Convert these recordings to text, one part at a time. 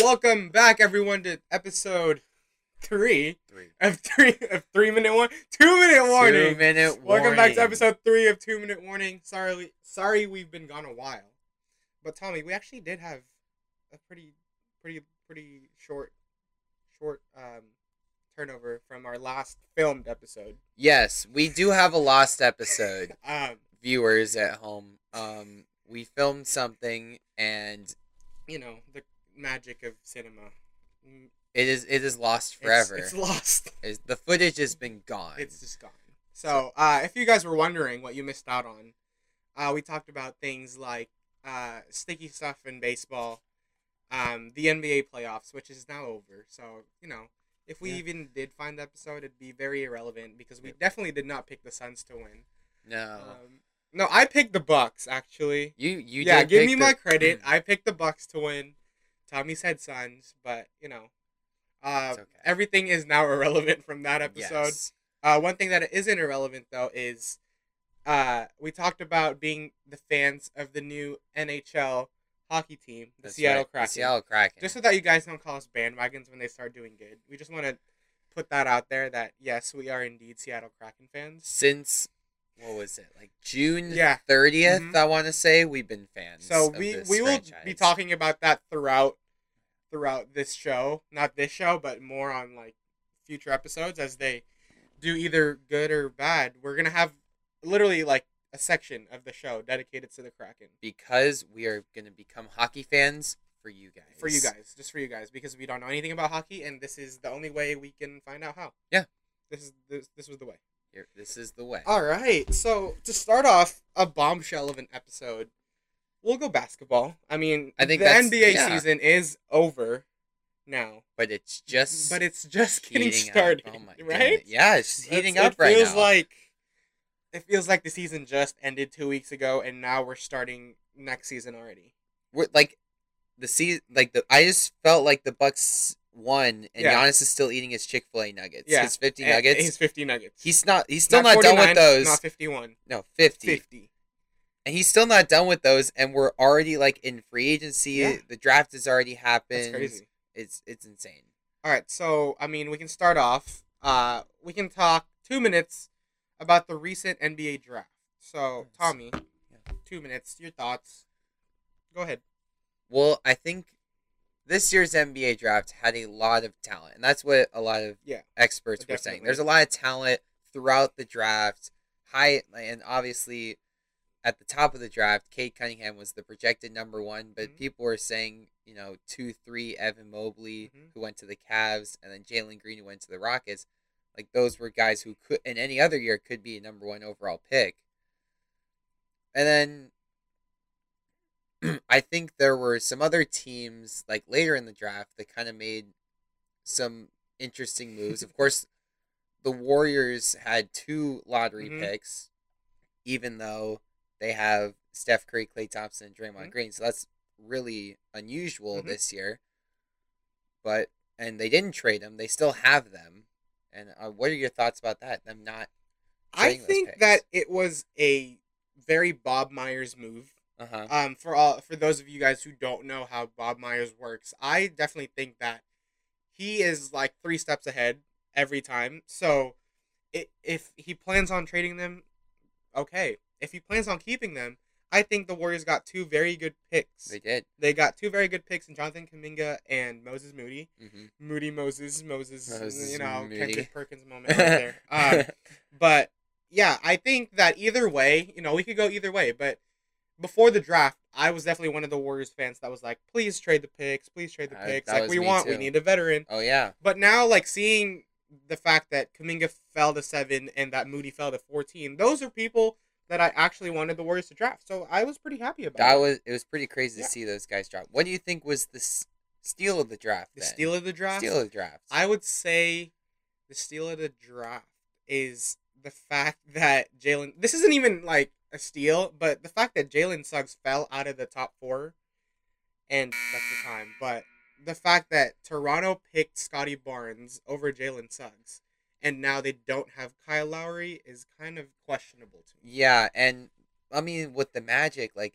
Welcome back, everyone, to episode three Three. of three of three minute one, two minute warning. Two minute Welcome back to episode three of two minute warning. Sorry, sorry, we've been gone a while, but Tommy, we actually did have a pretty, pretty, pretty short, short um turnover from our last filmed episode. Yes, we do have a lost episode. Um, Viewers at home, um, we filmed something and you know the magic of cinema. Mm, it is it is lost forever. It's, lost. Is- the footage has been gone. It's just gone. So, uh, if you guys were wondering what you missed out on, uh, we talked about things like uh, sticky stuff in baseball, um, the NBA playoffs, which is now over. So, you know, if we Yeah. even did find the episode, it'd be very irrelevant because we Yeah. definitely did not pick the Suns to win. no, Um, no, I picked the Bucks actually. you you yeah, give me the- my credit. I picked the Bucks to win. Tommy said Suns, but you know, uh, okay. everything is now irrelevant from that episode. Yes. Uh, one thing that isn't irrelevant though is uh, we talked about being the fans of the new NHL hockey team, the That's Seattle right, the Seattle Kraken. Just so that you guys don't call us bandwagons when they start doing good. We just want to put that out there that yes, we are indeed Seattle Kraken fans. since what was it like June Yeah. 30th? Mhm. I want to say we've been fans. So we we will be talking about that throughout throughout this show, not this show, but more on like future episodes as they do either good or bad. We're gonna have literally like a section of the show dedicated to the Kraken because we are going to become hockey fans for you guys. for you guys, just for you guys, because we don't know anything about hockey, and this is the only way we can find out how. Yeah. this is this this was the way. Here, this is the way. All right. So to start off a bombshell of an episode, we'll go basketball. I mean, I think the NBA yeah. season is over now, but it's just but it's just getting heating up. started, Oh my right? goodness. Yeah, it's heating It's- up right It feels now. like it feels like the season just ended two weeks ago, and now we're starting next season already. We're, like the season, like the I just felt like the Bucks won, and Yeah. Giannis is still eating his Chick Fil A nuggets. Yeah. his fifty And- nuggets. He's fifty nuggets. he's not. He's still not, done with those. Not fifty-one. no, 50. 50. and he's still not done with those. And we're already like in free agency. Yeah. The draft has already happened. That's crazy. It's it's insane. All right, so I mean, we can start off. Uh, we can talk two minutes about the recent NBA draft. So, Tommy, two minutes. Your thoughts. Go ahead. Well, I think this year's NBA draft had a lot of talent, and that's what a lot of Yeah. experts were saying. There's a lot of talent throughout the draft. High and obviously at the top of the draft, Cade Cunningham was the projected number one, but Mhm. people were saying, you know, two, three, Evan Mobley, Mhm. who went to the Cavs, and then Jalen Green, who went to the Rockets. Like those were guys who could, in any other year, could be a number one overall pick. And then I think there were some other teams like later in the draft that kind of made some interesting moves. of course, the Warriors had two lottery Mhm. picks, even though they have Steph Curry, Klay Thompson, and Draymond Mhm. Green. So that's really unusual Mhm. this year. But and they didn't trade them; they still have them. And uh, what are your thoughts about that? Them not I think that it was a very Bob Myers move. Uh huh Um, for all for those of you guys who don't know how Bob Myers works, I definitely think that he is like three steps ahead every time. So, i if he plans on trading them, okay. If he plans on keeping them, I think the Warriors got two very good picks. they did. They got two very good picks in Jonathan Kuminga and Moses Moody. hmm Moody Moses, Moses, Moses you know, Moody. Kendrick Perkins moment right there. Um, but yeah, I think that either way, you know, we could go either way. But before the draft, I was definitely one of the Warriors fans that was like, please trade the picks, please trade the Uh, picks. Like we want, we need a veteran. oh yeah. But now, like seeing the fact that Kuminga fell to seven and that Moody fell to fourteen, those are people that I actually wanted the Warriors to draft. So I was pretty happy about That it. was it was pretty crazy Yeah. to see those guys drop. What do you think was the s- steal of the draft? the then? steal of the draft. Steal of the draft. I would say the steal of the draft is the fact that Jalen. This isn't even like a steal, but the fact that Jalen Suggs fell out of the top four, and that's the time. But the fact that Toronto picked Scottie Barnes over Jalen Suggs, and now they don't have Kyle Lowry is kind of questionable to me. yeah, and I mean with the Magic, like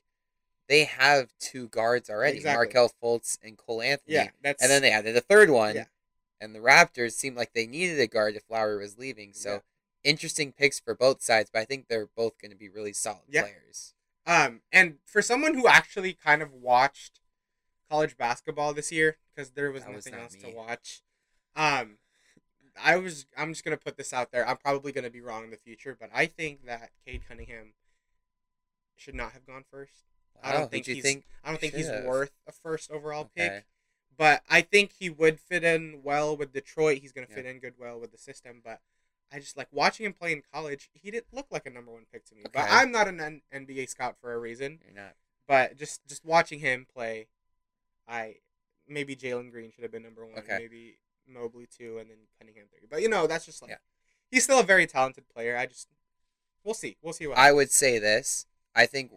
they have two guards already, Exactly. Markelle Fultz and Cole Anthony. Yeah, that's And then they added a third one. Yeah. And the Raptors seemed like they needed a guard if Lowry was leaving. So Yeah. Interesting picks for both sides, but I think they're both going to be really solid Yeah. players. Um, and for someone who actually kind of watched college basketball this year, because there was That was nothing not else to watch, um, I was. I'm just gonna put this out there. I'm probably gonna be wrong in the future, but I think that Cade Cunningham should not have gone first. I don't think he's- think? I don't think he's Should've. worth a first overall pick. Okay. But I think he would fit in well with Detroit. He's gonna Yeah. fit in good well with the system. But I just like watching him play in college. He didn't look like a number one pick to me. But I'm not an N- NBA scout for a reason. You're not. But just just watching him play, I maybe Jalen Green should have been number one. Okay. Maybe Mobley two, and then Cunningham three. But you know that's just like Yeah. he's still a very talented player. I just we'll see. We'll see what. I would say this. I think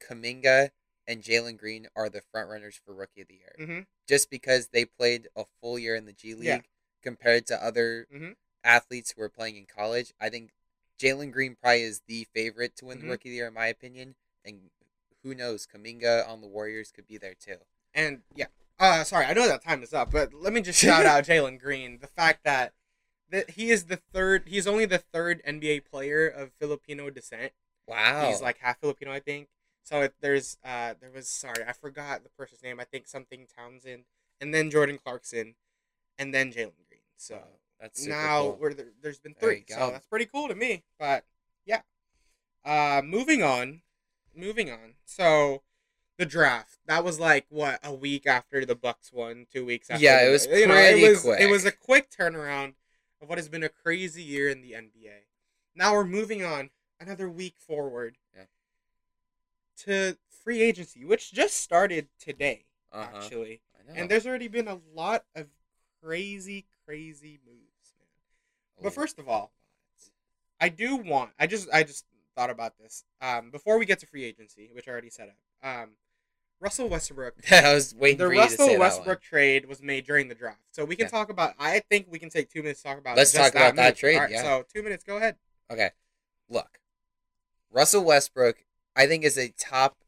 Kuminga and Jalen Green are the front runners for Rookie of the Year. hmm Just because they played a full year in the G League Yeah. compared to other Mhm. Athletes who are playing in college. I think Jalen Green probably is the favorite to win Mhm. the Rookie of the Year, in my opinion. And who knows, Kuminga on the Warriors could be there too. And yeah, uh, sorry, I know that time is up, but let me just shout out Jalen Green. The fact that that he is the third, he's only the third NBA player of Filipino descent. Wow. He's like half Filipino, I think. So it, there's, uh, there was sorry, I forgot the person's name. I think something Townsend, and then Jordan Clarkson, and then Jalen Green. So that's super now cool. we're there, there's been three, so that's pretty cool to me. But yeah, uh, moving on, moving on. So the draft that was like what a week after the Bucks won, two weeks after. Yeah, it was you know, pretty it was quick. it was a quick turnaround of what has been a crazy year in the NBA. Now we're moving on another week forward Yeah. to free agency, which just started today Uh-huh. actually. And there's already been a lot of crazy, crazy moves. But first of all, I do want. I just, I just thought about this. Um, before we get to free agency, which I already set up. Um, Russell Westbrook. I was waiting The for you to say Russell that Westbrook trade was made during the draft, so we can Yeah. talk about. I think we can take two minutes to talk about. Let's talk about that move. trade, right, yeah. So two minutes. Go ahead. Okay, look, Russell Westbrook, I think is a top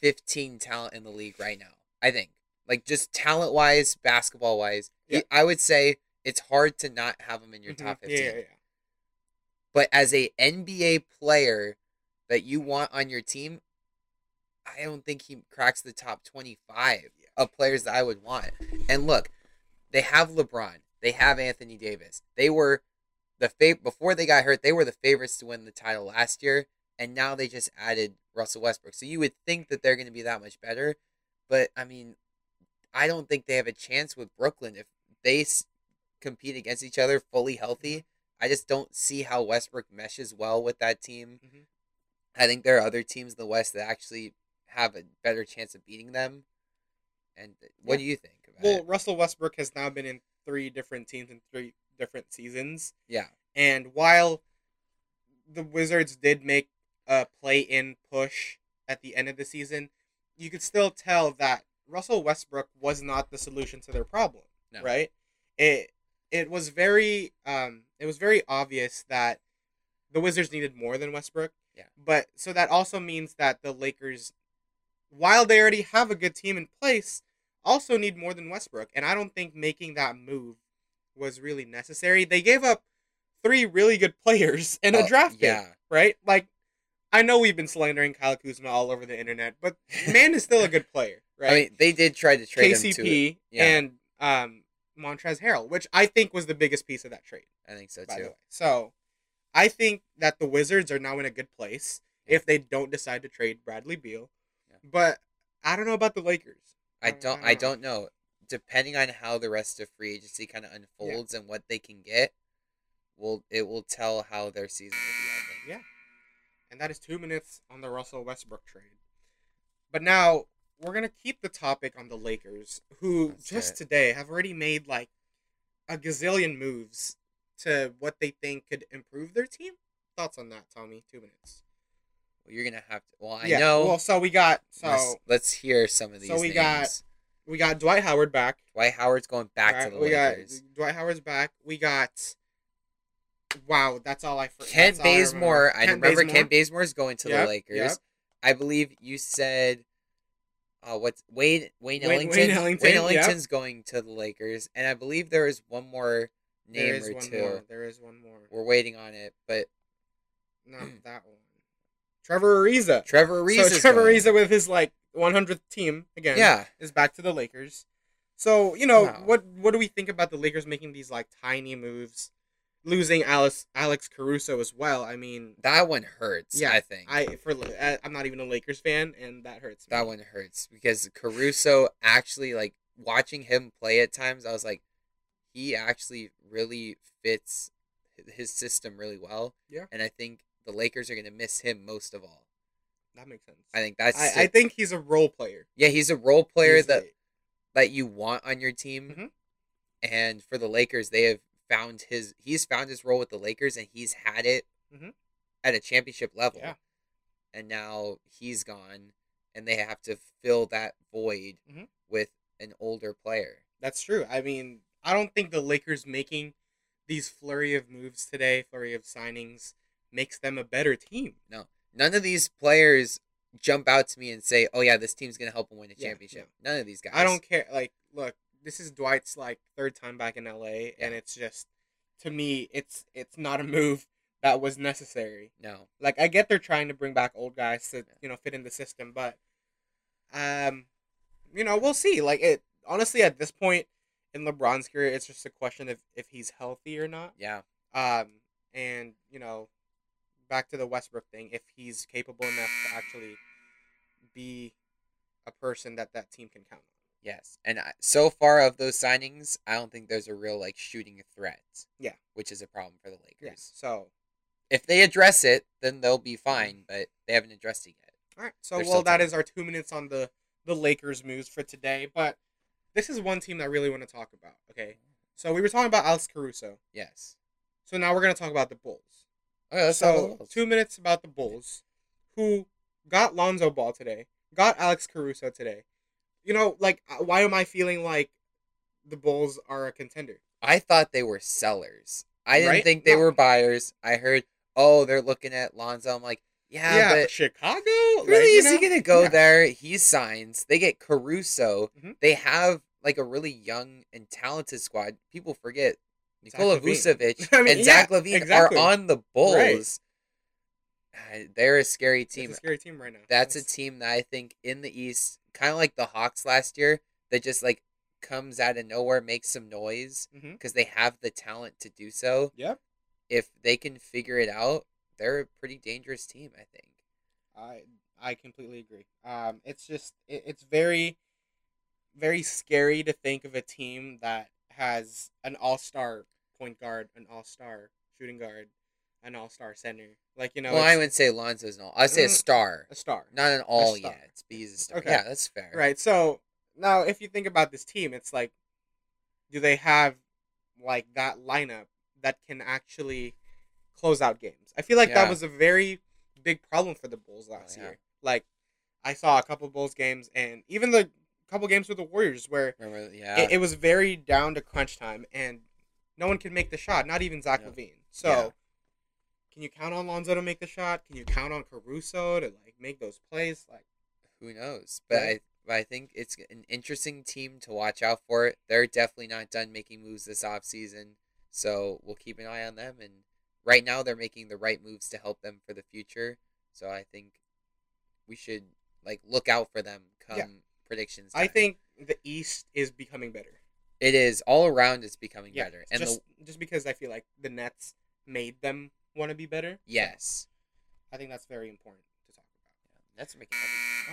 fifteen talent in the league right now. I think, like, just talent wise, basketball wise, Yeah. I would say it's hard to not have him in your Mhm. top Yeah, fifteen. yeah, yeah. But as a NBA player that you want on your team, I don't think he cracks the top 25 Yeah. of players that I would want. And look, they have LeBron, they have Anthony Davis. They were the fav- before they got hurt, they were the favorites to win the title last year, and now they just added Russell Westbrook. So you would think that they're going to be that much better, but I mean, I don't think they have a chance with Brooklyn if they compete against each other fully healthy. I just don't see how Westbrook meshes well with that team. Mhm. I think there are other teams in the West that actually have a better chance of beating them. And what Yeah. do you think about Well, it? Russell Westbrook has now been in three different teams in three different seasons. Yeah. And while the Wizards did make a play in push at the end of the season, you could still tell that Russell Westbrook was not the solution to their problem. No. Right? It it was very um it was very obvious that the Wizards needed more than Westbrook. Yeah. But so that also means that the Lakers while they already have a good team in place, also need more than Westbrook. And I don't think making that move was really necessary. They gave up three really good players and a Oh, draft pick, yeah. right? Like, I know we've been slandering Kyle Kuzma all over the internet, but man is still a good player, right? I mean, they did try to trade him to KCP yeah. and um, Montrezl Harrell, which I think was the biggest piece of that trade, I think so by the too. way. So I think that the Wizards are now in a good place if they don't decide to trade Bradley Beal. Yeah. But I don't know about the Lakers. I Uh, don't I don't know. Depending on how the rest of free agency kind of unfolds and what they can get, will it will tell how their season will be ending. Yeah. And that is two minutes on the Russell Westbrook trade. But now we're gonna keep the topic on the Lakers, who Let's just it. today have already made like a gazillion moves to what they think could improve their team. Thoughts on that, Tommy? Two minutes. Well, you're gonna have to. Well, I yeah. know. Well, so we got so let's, let's hear some of these. so we got we got Dwight Howard back. Dwight Howard's going back Right, to the we Lakers. got Dwight Howard's back. We got. Wow, that's all I. for- Kent that's all I Bazemore. I Kent remember Bazemore. Kent Bazemore is going to Yep, the Lakers. yep. I believe you said uh, what's Wade Wayne Wayne- Ellington? Wayne Ellington, yeah. Ellington's going to the Lakers, and I believe there is one more name is or one two. more. There is one more. We're waiting on it, but Not that one. Trevor Ariza. Trevor Ariza. so Trevor Ariza with his like 100th team again. Yeah, is back to the Lakers. So you know Wow. what? What do we think about the Lakers making these like tiny moves, losing Alex Alex Caruso as well? I mean, that one hurts. Yeah, I think I for I'm not even a Lakers fan, and that hurts. me. that one hurts because Caruso actually like watching him play at times. I was like, he actually really fits his system really well. Yeah. and I think the Lakers are gonna miss him most of all. that makes sense. I think that's I, I think he's a role player. yeah, he's a role player He's that that you want on your team. Mhm. And for the Lakers, they have found his he's found his role with the Lakers and he's had it Mhm. at a championship level. Yeah. And now he's gone and they have to fill that void Mhm. with an older player. that's true. I mean, I don't think the Lakers making these flurry of moves today, flurry of signings, makes them a better team. No. None of these players jump out to me and say, "Oh yeah, this team's going to help them win a Yeah, championship." None of these guys. I don't care. Like, look, this is Dwight's like third time back in LA, and it's just to me, it's it's not a move that was necessary. No. Like, I get they're trying to bring back old guys to you know fit in the system, but um, you know, we'll see. Like, it honestly at this point in LeBron's career, it's just a question of if he's healthy or not. Yeah. Um, and you know, back to the Westbrook thing, if he's capable enough to actually be a person that that team can count on. Yes, and I, so far of those signings, I don't think there's a real like shooting threat. Yeah. which is a problem for the Lakers. Yes. So, If they address it, then they'll be fine. Mm-hmm. But they haven't addressed it yet. all right. So, well, that is our two minutes on the the Lakers moves for today. But this is one team that I really want to talk about. Okay. So we were talking about Alex Caruso. Yes. So now we're gonna talk about the Bulls. Okay, let's talk so those. two minutes about the Bulls, who got Lonzo Ball today, got Alex Caruso today. You know, like uh, why am I feeling like the Bulls are a contender? I thought they were sellers. I didn't Right? think they No. were buyers. I heard, oh, they're looking at Lonzo. I'm like, yeah, but Chicago. really, like, is he gonna go Yeah. there? He signs. They get Caruso. Mhm. They have like a really young and talented squad. People forget Nikola Vucevic I mean, and Zach LaVine exactly. are on the Bulls. Right. They're a scary team. a scary team right now. That's a team that I think in the East, kind of like the Hawks last year, that just like comes out of nowhere, makes some noise because they have the talent to do so. Yep. If they can figure it out, they're a pretty dangerous team. I think. I I completely agree. Um, it's just it, it's very, very scary to think of a team that has an all star point guard, an all star shooting guard, an all star center. Like you know, well, I it's would say Lonzo's an all. I'd say a Mm, star, a star. not an all yet, but he's a star. Okay. Yeah, that's fair. Right. So now, if you think about this team, it's like, do they have like that lineup that can actually close out games? I feel like Yeah. that was a very big problem for the Bulls last yeah. year. Like, I saw a couple Bulls games, and even the couple games with the Warriors where Remember? Yeah. it, it was very down to crunch time, and no one can make the shot, not even Zach Yeah. LaVine. So. Can you count on Lonzo to make the shot? Can you count on Caruso to like make those plays? Like, Who knows? But Right. I, but I think it's an interesting team to watch out for. They're definitely not done making moves this offseason. So we'll keep an eye on them. And right now, they're making the right moves to help them for the future. So I think we should like look out for them come Yeah. predictions. I think the East is becoming better. it is all around. It's becoming Yeah, better. And just the, just because I feel like the Nets made them want to be better. yes, I think that's very important to talk about. that's making.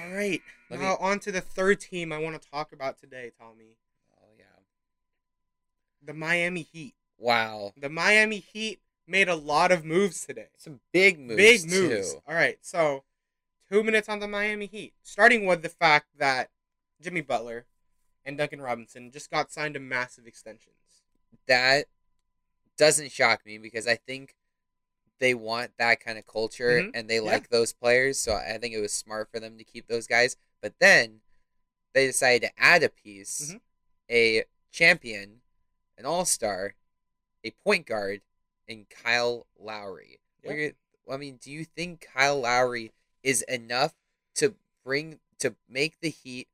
All right, Let now me- on to the third team I want to talk about today, Tommy. Oh yeah! The Miami Heat. Wow, The Miami Heat made a lot of moves today. some big moves. Big moves. Too. All right, so two minutes on the Miami Heat, starting with the fact that Jimmy Butler and Duncan Robinson just got signed to massive extensions. that doesn't shock me because I think they want that kind of culture Mhm. and they Yeah. like those players. So I think it was smart for them to keep those guys. But then they decided to add a piece, Mhm. a champion, an all star, a point guard, and Kyle Lowry. Yep. I mean, do you think Kyle Lowry is enough to bring to make the Heat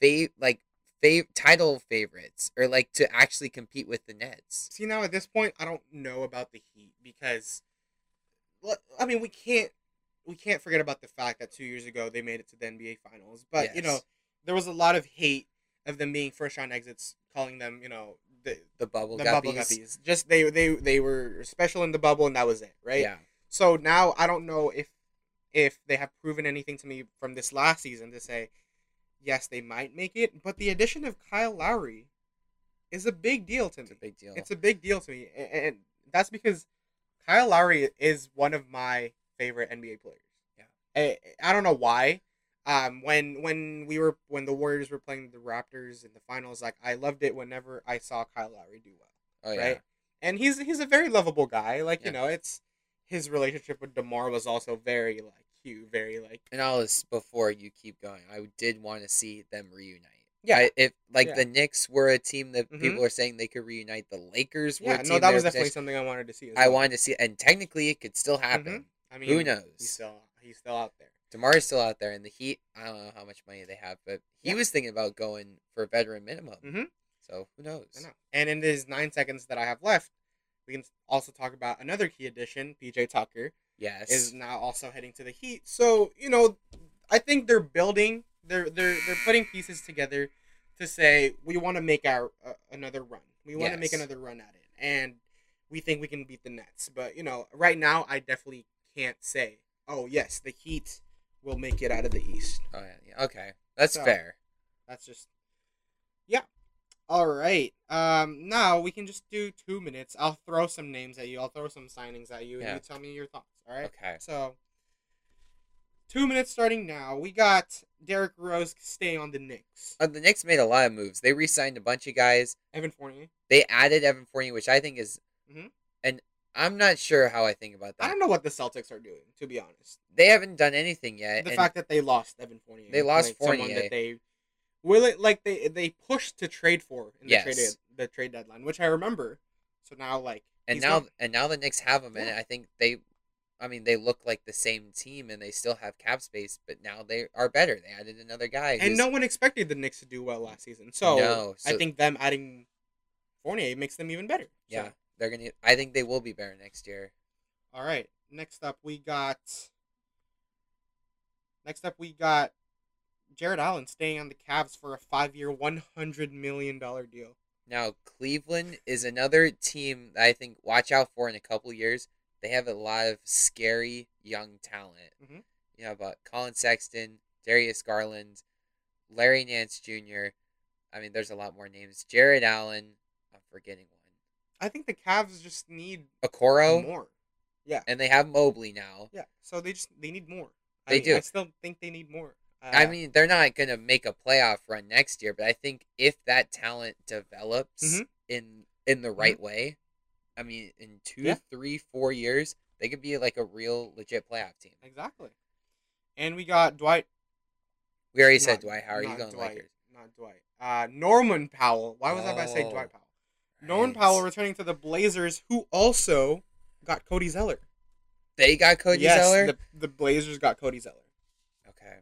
fav like fav title favorites or like to actually compete with the Nets. See now at this point, I don't know about the Heat because, I mean, we can't we can't forget about the fact that two years ago they made it to the NBA Finals, but you know there was a lot of hate of them being first round exits, calling them you know the The bubble the guppies. bubble guppies. Just they they they were special in the bubble and that was it, right? Yeah. So now I don't know if if they have proven anything to me from this last season to say yes they might make it, but the addition of Kyle Lowry is a big deal to It's me. a big deal. It's a big deal to me, a- and that's because Kyle Lowry is one of my favorite NBA players. Yeah. I, I don't know why. Um, when when we were when the Warriors were playing the Raptors in the finals, like I loved it whenever I saw Kyle Lowry do well oh yeah. right? And he's he's a very lovable guy. Like you know, it's his relationship with Demar was also very like cute, very like And all this before you keep going, I did want to see them reunite. Yeah. If like Yeah. the Knicks were a team that Mhm. people are saying they could reunite, the Lakers were. yeah. No, that was definitely something I wanted to see. I well. wanted to see, and technically it could still happen. I mean, Who knows? He's still he's still out there. Demar is still out there, and the Heat. I don't know how much money they have, but he Yeah. was thinking about going for a veteran minimum. Mhm. So who knows? I know. And in these nine seconds that I have left, we can also talk about another key addition. PJ Tucker Yes. is now also heading to the Heat. So you know, I think they're building. They're they're they're putting pieces together to say we want to make our uh, another run. We want to make another run at it, and we think we can beat the Nets. But you know, right now I definitely can't say, oh yes, the Heat will make it out of the East. oh yeah. yeah, Okay, that's So- fair. That's just yeah. All right. Um. Now we can just do two minutes. I'll throw some names at you. I'll throw some signings at you, and Yeah. you tell me your thoughts. All right. Okay. So, two minutes starting now. We got Derrick Rose staying on the Knicks. Uh, the Knicks made a lot of moves. They re-signed a bunch of guys. Evan Fournier. They added Evan Fournier, which I think is, Mhm. and I'm not sure how I think about that. I don't know what the Celtics are doing, to be honest. They haven't done anything yet. The fact that they lost Evan Fournier. They lost like, someone Fournier. that they will it like they they pushed to trade for in the Yes. trade the trade deadline, which I remember. So now like and now gone. and now the Knicks have him, and I think they, I mean, they look like the same team, and they still have cap space, but now they are better. They added another guy, and no one expected the Knicks to do well last season. So, No, I think them adding Fournier makes them even better. So, yeah, they're gonna. I think they will be better next year. All right. Next up, we got. Next up, we got Jarrett Allen staying on the Cavs for a five-year, one hundred million dollar deal. Now Cleveland is another team that I think watch out for in a couple years. They have a lot of scary young talent. Mhm. You have about Collin Sexton, Darius Garland, Larry Nance Jr. I mean, there's a lot more names. Jarrett Allen. I'm forgetting one. I think the Cavs just need Okoro, more. Yeah, and they have Mobley now. yeah. So they just they need more. I They mean, do. I still think they need more. Uh, I mean, they're not gonna make a playoff run next year, but I think if that talent develops Mhm. in in the right way, I mean, in two, Yeah. three, four years, they could be like a real legit playoff team. exactly. And we got Dwight. We already said not- Dwight. How are you not going, Dwight, Lakers? Not Dwight. Uh, Norman Powell. Why was I about to say Oh, Dwight Powell? Norman. Powell returning to the Blazers, who also got Cody Zeller. They got Cody yes, Zeller. The, the Blazers got Cody Zeller. Okay.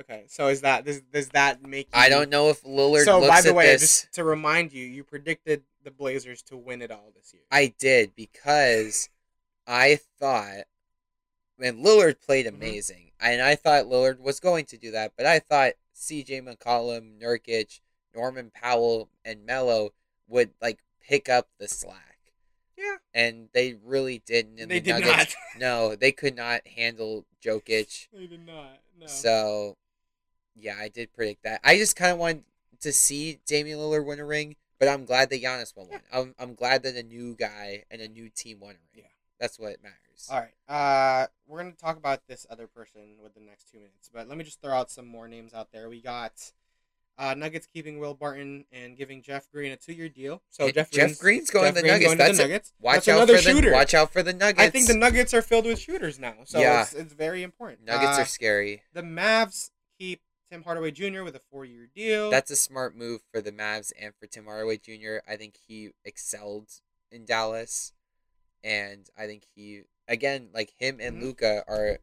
Okay, so is that does does that make you, I don't know if Lillard So looks by the at way, this. just to remind you, you predicted the Blazers to win it all this year. I did because I thought, man, Lillard played Mhm. amazing, and I thought Lillard was going to do that. But I thought C.J. McCollum, Nurkic, Norman Powell, and Melo would like pick up the slack, yeah, and they really didn't. And they the did Nuggets, not. No, they could not handle Jokic. they did not. No. So, yeah, I did predict that. I just kind of wanted to see Damian Lillard win a ring, but I'm glad that Giannis won one. I'm, I'm glad that a new guy and a new team won a. Yeah. That's what matters. all right, uh, we're gonna talk about this other person with the next two minutes, but let me just throw out some more names out there. We got. Uh, Nuggets keeping Will Barton and giving Jeff Green a two-year deal. So And Jeff, Jeff Green's going Jeff to the Nuggets. going to That's the a- Nuggets. Watch That's out for the shooter. watch out for the Nuggets. I think the Nuggets are filled with shooters now, so Yeah. it's, it's very important. Nuggets Uh, are scary. The Mavs keep Tim Hardaway Jr. with a four-year deal. That's a smart move for the Mavs and for Tim Hardaway Jr. I think he excelled in Dallas, and I think he again like him and Mhm. Luka are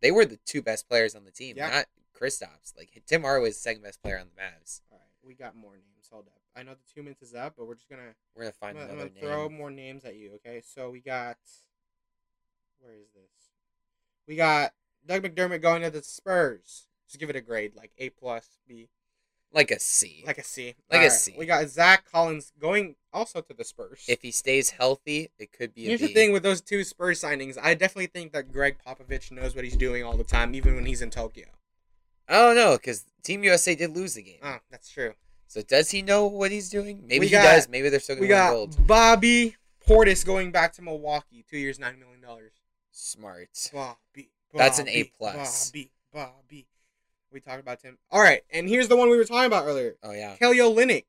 they were the two best players on the team. Yeah. Not Kristaps. Like Tim Hardaway is the second best player on the Mavs. All right, we got more names. Hold up. I know the two minutes is up, but we're just gonna We're gonna I'm find gonna, I'm another gonna throw more names at you. Okay, so we got. Where is this? We got Doug McDermott going to the Spurs. Just give it a grade, like A plus, B, Like a C. like a C. Like a Alright, C. We got Zach Collins going also to the Spurs. if he stays healthy, it could be Here's B. the thing with those two Spurs signings, I definitely think that Gregg Popovich knows what he's doing all the time, even when he's in Tokyo. I don't know because Team USA did lose the game. Ah, that's true. So does he know what he's doing? Maybe We he got- does. Maybe they're still gonna win gold. Bobby Portis going back to Milwaukee, two years, nine million dollars. Smart. Bobby. That's an A plus. Bobby. Bobby. We talked about Tim. All right, and here's the one we were talking about earlier. Oh yeah. Kelly Olynyk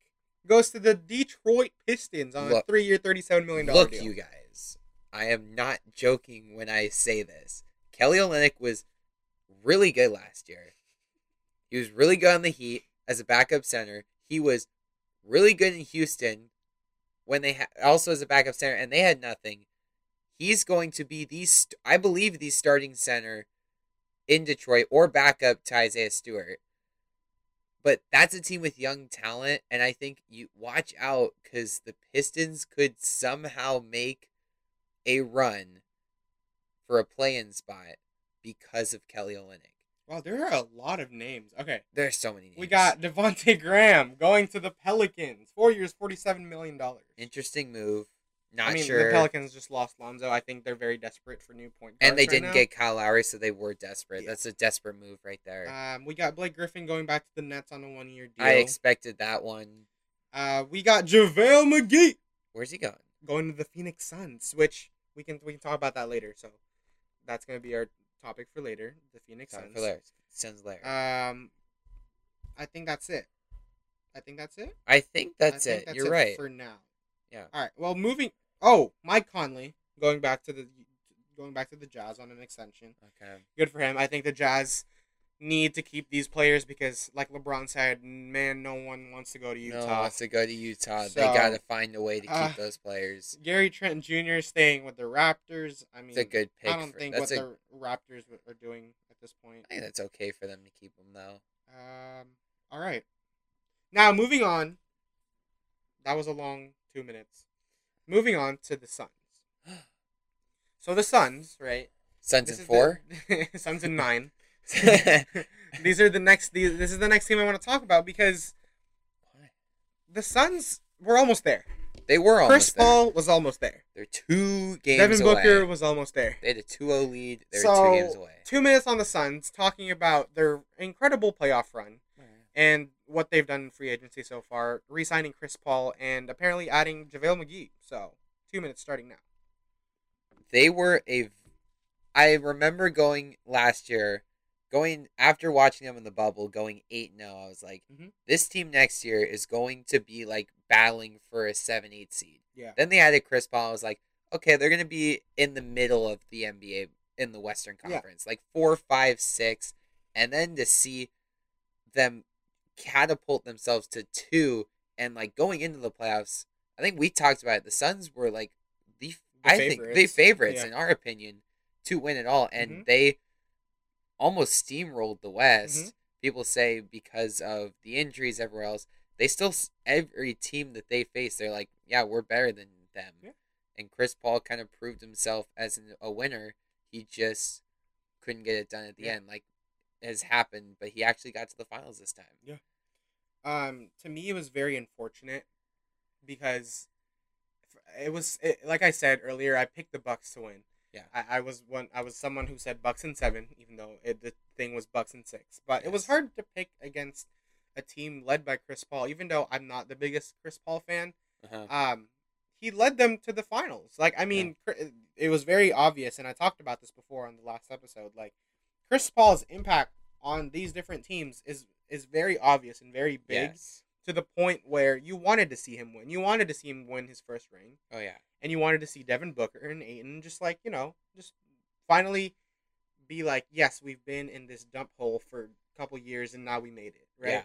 goes to the Detroit Pistons on a three-year, thirty-seven million dollar Look, deal. you guys. I am not joking when I say this. Kelly Olynyk was really good last year. He was really good on the Heat as a backup center. He was really good in Houston when they ha- also as a backup center, and they had nothing. He's going to be the st- I believe the starting center in Detroit or backup to Isaiah Stewart. But that's a team with young talent, and I think you watch out because the Pistons could somehow make a run for a play-in spot because of Kelly Olynyk. Wow, there are a lot of names. Okay, There's so many. Names. we got Devonte Graham going to the Pelicans, four years, forty-seven million dollars. interesting move. Not I mean, sure. the Pelicans just lost Lonzo. I think they're very desperate for new point guards. and they right didn't now. get Kyle Lowry, so they were desperate. Yeah. That's a desperate move right there. Um, we got Blake Griffin going back to the Nets on a one-year deal. I expected that one. uh, we got JaVale McGee Where's he going? going to the Phoenix Suns, which we can we can talk about that later. So that's gonna be our topic for later. The Phoenix Suns. for Larry. Suns Larry. Um, I think that's it. I think that's it. I think that's I think it. that's You're it right. for now. Yeah. All right. Well, moving. Oh, Mike Conley going back to the going back to the Jazz on an extension. Okay. Good for him. I think the Jazz need to keep these players because, like LeBron said, man, no one wants to go to Utah. No one wants to go to Utah. they got to find a way to keep uh, those players. Gary Trent Jr. staying with the Raptors. I mean, It's a good pick. I don't for, think what a, the Raptors are doing at this point. I think that's okay for them to keep him though. Um. All right. Now moving on. That was a long two minutes. Moving on to the Suns. So the Suns, right? Suns in four. The, Suns in nine. these are the next. These, this is the next team I want to talk about because the Suns were almost there. they were Chris almost there. Paul was almost there. They're two games Devin away. Booker was almost there. They had a 2-0 lead. They were so two games away. two minutes on the Suns, talking about their incredible playoff run and what they've done in free agency so far, re-signing Chris Paul and apparently adding JaVale McGee. So two minutes starting now. They were a. I remember going last year, going after watching them in the bubble, going eight 0 I was like, Mhm. this team next year is going to be like battling for a seven eight seed. Yeah. Then they added Chris Paul. I was like, okay, they're gonna be in the middle of the NBA in the Western Yeah. Conference, like four, five, six, and then to see them catapult themselves to two and like going into the playoffs. I think we talked about it. The Suns were like the, The I think the favorites. favorites Yeah. in our opinion to win it all, and Mhm. they almost steamrolled the West. Mhm. People say because of the injuries everywhere else, they still every team that they face, they're like, yeah, we're better than them. Yeah. And Chris Paul kind of proved himself as an, a winner. He just couldn't get it done at the Yeah. end, like has happened. But he actually got to the finals this time. Um, to me, it was very unfortunate because it was it, like I said earlier. I picked the Bucks to win. Yeah. I, I was one. I was someone who said Bucks and seven, even though it, the thing was Bucks and six. But it was hard to pick against a team led by Chris Paul. Even though I'm not the biggest Chris Paul fan, Uh-huh. um, he led them to the finals. Like I mean, Chri- it was very obvious, and I talked about this before on the last episode. Like Chris Paul's impact on these different teams is is very obvious and very big Yes. to the point where you wanted to see him win. You wanted to see him win his first ring, Oh yeah. and you wanted to see Devin Booker and Ayton just like you know, just finally be like, yes, we've been in this dump hole for a couple years, and now we made it, right? Yeah.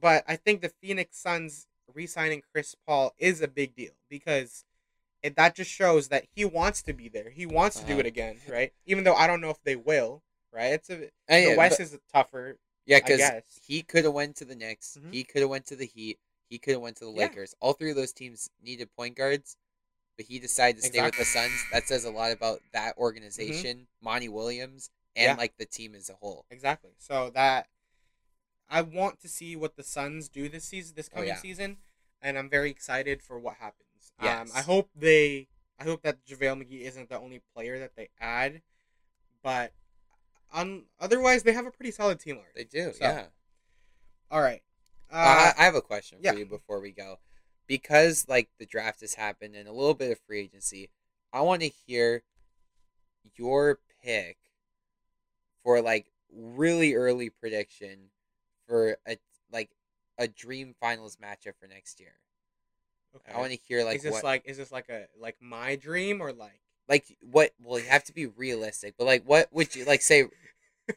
But I think the Phoenix Suns re-signing Chris Paul is a big deal because it, that just shows that he wants to be there. He wants to do Uh-huh. it again, right? Even though I don't know if they will, right? It's a Oh, yeah, the West but- is tougher. Yeah, because he could have went to the Knicks. Mhm. He could have went to the Heat. He could have went to the Yeah. Lakers. All three of those teams needed point guards, but he decided to stay with the Suns. That says a lot about that organization, Monty Williams, and Yeah. like the team as a whole. Exactly. So that I want to see what the Suns do this season, this Oh, coming yeah. season, and I'm very excited for what happens. Um, I hope they, I hope that JaVale McGee isn't the only player that they add, but on otherwise they have a pretty solid team already. They do, So, yeah. All right. Uh, Uh, I, I have a question yeah. for you before we go, because like the draft has happened and a little bit of free agency. I want to hear your pick for like really early prediction for a like a dream finals matchup for next year. okay. I want to hear like is this what like is this like a like my dream or like like what well you have to be realistic, but like what would you like say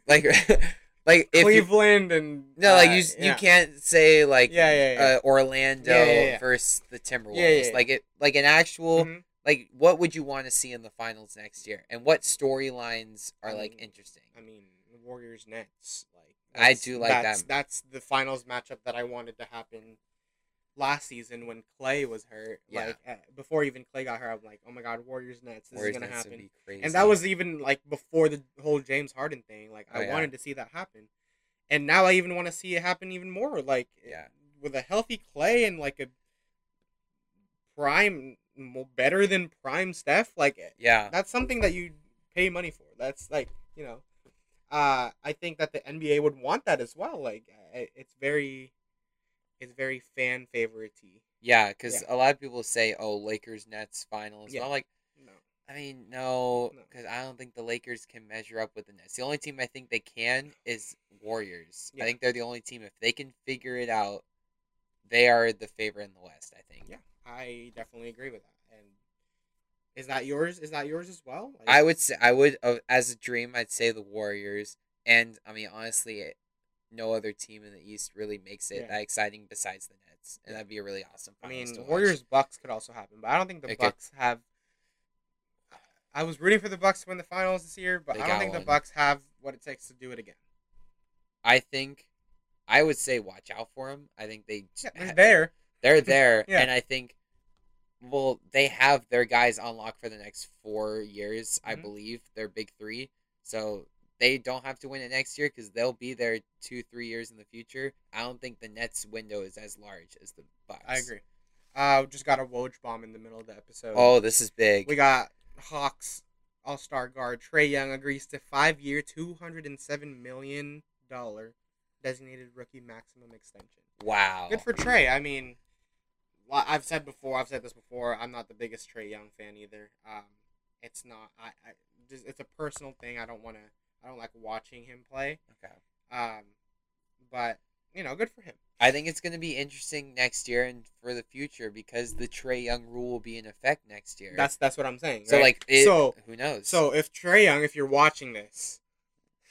like like if you, Cleveland and no like uh, you s you can't say like Yeah, yeah, yeah. uh, Orlando Yeah, yeah, yeah. versus the Timberwolves Yeah, yeah, yeah. like it like an actual Mhm. like what would you want to see in the finals next year and what storylines are I like mean, interesting I mean, Warriors Nets. Like I do like that's, them. That's the finals matchup that I wanted to happen last season when Klay was hurt. Yeah. Like uh, before even Klay got hurt, I'm like, oh my god, Warriors Nets, this Warriors is gonna Nets happen. And that was even like before the whole James Harden thing. Like Oh, I yeah. wanted to see that happen, and now I even want to see it happen even more. Like Yeah. with a healthy Klay and like a prime, better than prime Steph. Like yeah that's something that you pay money for. That's like you know, uh, I think that the NBA would want that as well. Like it's very, it's very fan favorite-y. yeah because a lot of people say oh Lakers Nets finals Yeah. I'm like No, I mean no No. because I don't think the Lakers can measure up with the Nets the only team I think they can is Warriors Yeah. I think they're the only team if they can figure it out they are the favorite in the West I think yeah, I definitely agree with that. And is that yours? Is that yours as well? Like, I would say I would uh, as a dream I'd say the Warriors and I mean honestly it, no other team in the East really makes it Yeah. that exciting besides the Nets and that'd be a really awesome. I mean. Warriors Bucks could also happen, but I don't think the. Bucks have. I was rooting for the Bucks to win the finals this year, but They I don't think one. the Bucks have what it takes to do it again. I think I would say watch out for them. I think they Yeah, they're there. they're there, Yeah. and I think well they have their guys on lock for the next four years. I Mhm. believe their big three, so they don't have to win it next year because they'll be there two three years in the future. I don't think the Nets window is as large as the Bucks. I agree. Uh, just got a Woj bomb in the middle of the episode. Oh, this is big. We got Hawks All Star guard Trae Young agrees to five year, two hundred and seven million dollar designated rookie maximum extension. wow. Good for Trae. I mean, I've said before. I've said this before. I'm not the biggest Trae Young fan either. Um, it's not. I, I just it's a personal thing. I don't want to. I don't like watching him play. Okay. Um, but you know, good for him. I think it's going to be interesting next year and for the future because the Trae Young rule will be in effect next year. That's that's what I'm saying. so right? like it, so who knows? so if Trae Young, if you're watching this,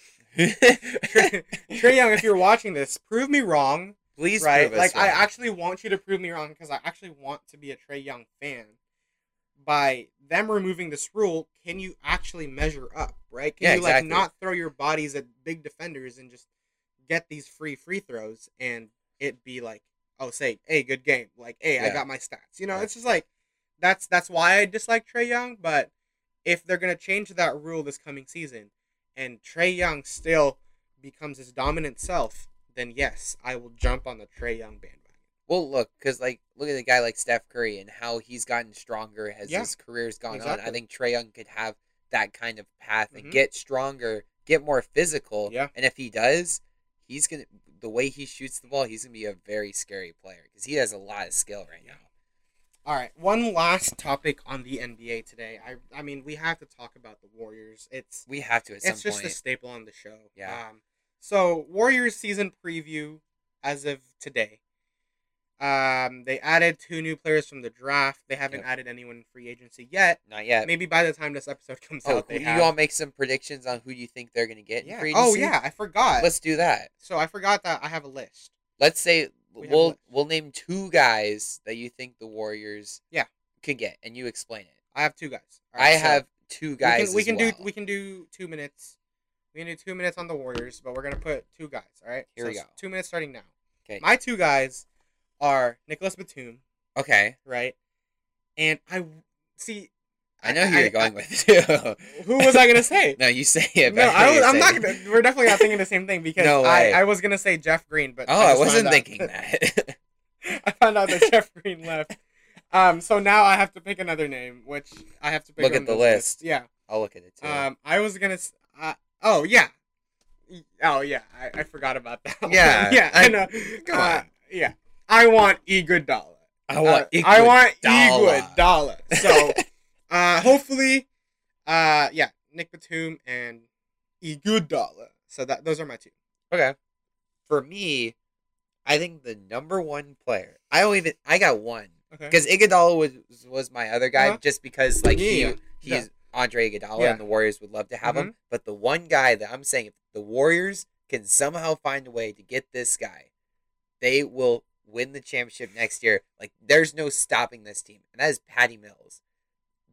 Trae Young, if you're watching this, prove me wrong. please right? Like I actually want you to prove me wrong because I actually want to be a Trae Young fan. By them removing this rule, can you actually measure up? Right? Can Yeah, you like exactly. not throw your bodies at big defenders and just get these free free throws and it be like, oh, say, hey, good game. Like, hey, I got my stats. You know, Yeah. it's just like that's that's why I dislike Trae Young. But if they're gonna change that rule this coming season, and Trae Young still becomes his dominant self, then yes, I will jump on the Trae Young bandwagon. Well, look, because like look at a guy like Steph Curry and how he's gotten stronger as Yeah. his career's gone on. I think Trae Young could have that kind of path and Mhm. get stronger, get more physical. Yeah. And if he does, he's gonna the way he shoots the ball, he's gonna be a very scary player because he has a lot of skill right Yeah. now. All right, one last topic on the NBA today. I I mean, we have to talk about the Warriors. It's We have to at some it's just point. a staple on the show. Yeah. Um, so Warriors season preview as of today. Um, they added two new players from the draft. They haven't Yep. added anyone in free agency yet. Not yet. Maybe by the time this episode comes Oh, out, they you have. all make some predictions on who you think they're gonna get in yeah. Oh yeah, I forgot. Let's do that. so I forgot that I have a list. Let's say we we'll we'll name two guys that you think the Warriors Yeah. could get, and you explain it. I have two guys. All I so have two guys. We can, we can well. do we can do two minutes. We can do two minutes on the Warriors, but we're gonna put two guys. All right. Here we go. Two minutes starting now. Okay. My two guys are Nicolas Batum, Okay. right? And I see. I know who you're going with too. Who was I gonna say? no, you say it. no, I say not gonna. We're definitely not thinking the same thing because No. I, I was gonna say Jeff Green, but Oh, I, just wasn't thinking that. I found out that Jeff Green left. Um, so now I have to pick another name, which I have to pick. Look at the this list. Yeah. I'll look at it too. Um, I was gonna. Uh, oh yeah. Oh yeah. I, I forgot about that. one. Yeah, yeah. I, I- know. come Uh, on. Yeah. I want Iguodala. I want Uh, I want Iguodala. Iguodala. So, uh, hopefully, uh, yeah, Nick Batum and Iguodala. So that those are my two. Okay. For me, I think the number one player. I don't even. I got one Okay. because Iguodala was was my other guy, Uh-huh. just because like he he's yeah. Andre Iguodala, Yeah. and the Warriors would love to have Mm-hmm. him. But the one guy that I'm saying, if the Warriors can somehow find a way to get this guy, they will win the championship next year. Like there's no stopping this team, and that is Patty Mills.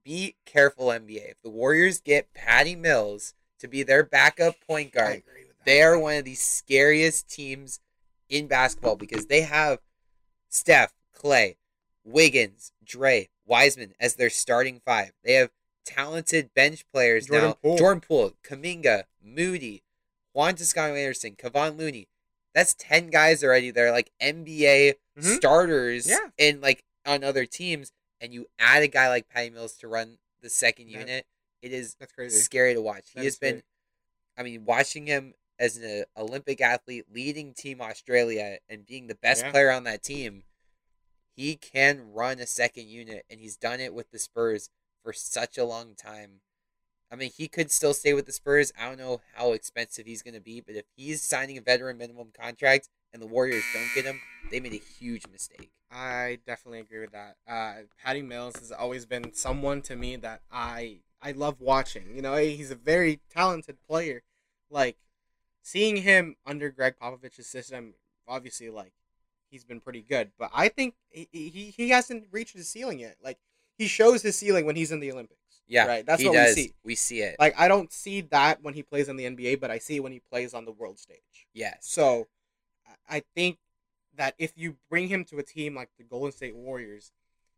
Be careful, NBA. If the Warriors get Patty Mills to be their backup point guard, agree with that. they are one of the scariest teams in basketball because they have Steph, Klay, Wiggins, Dre, Wiseman as their starting five. They have talented bench players Jordan now. Poole. Jordan Poole, Kuminga, Moody, Juan Toscano Anderson, Kevon Looney. That's ten guys already. They're like NBA Mhm. starters Yeah. in like on other teams, and you add a guy like Patty Mills to run the second That- unit. It is That's crazy. scary to watch. he has been. I mean, watching him as an Olympic athlete, leading Team Australia, and being the best Yeah. player on that team. He can run a second unit, and he's done it with the Spurs for such a long time. I mean, he could still stay with the Spurs. I don't know how expensive he's going to be, but if he's signing a veteran minimum contract and the Warriors don't get him, they made a huge mistake. I definitely agree with that. Uh, Patty Mills has always been someone to me that I I love watching. You know, he's a very talented player. Like seeing him under Gregg Popovich's system, obviously, like he's been pretty good. But I think he he, he hasn't reached his ceiling yet. Like he shows his ceiling when he's in the Olympics. Yeah, right. That's he what does. we see. We see it. Like I don't see that when he plays in the NBA, but I see it when he plays on the world stage. yes. So I- think that if you bring him to a team like the Golden State Warriors,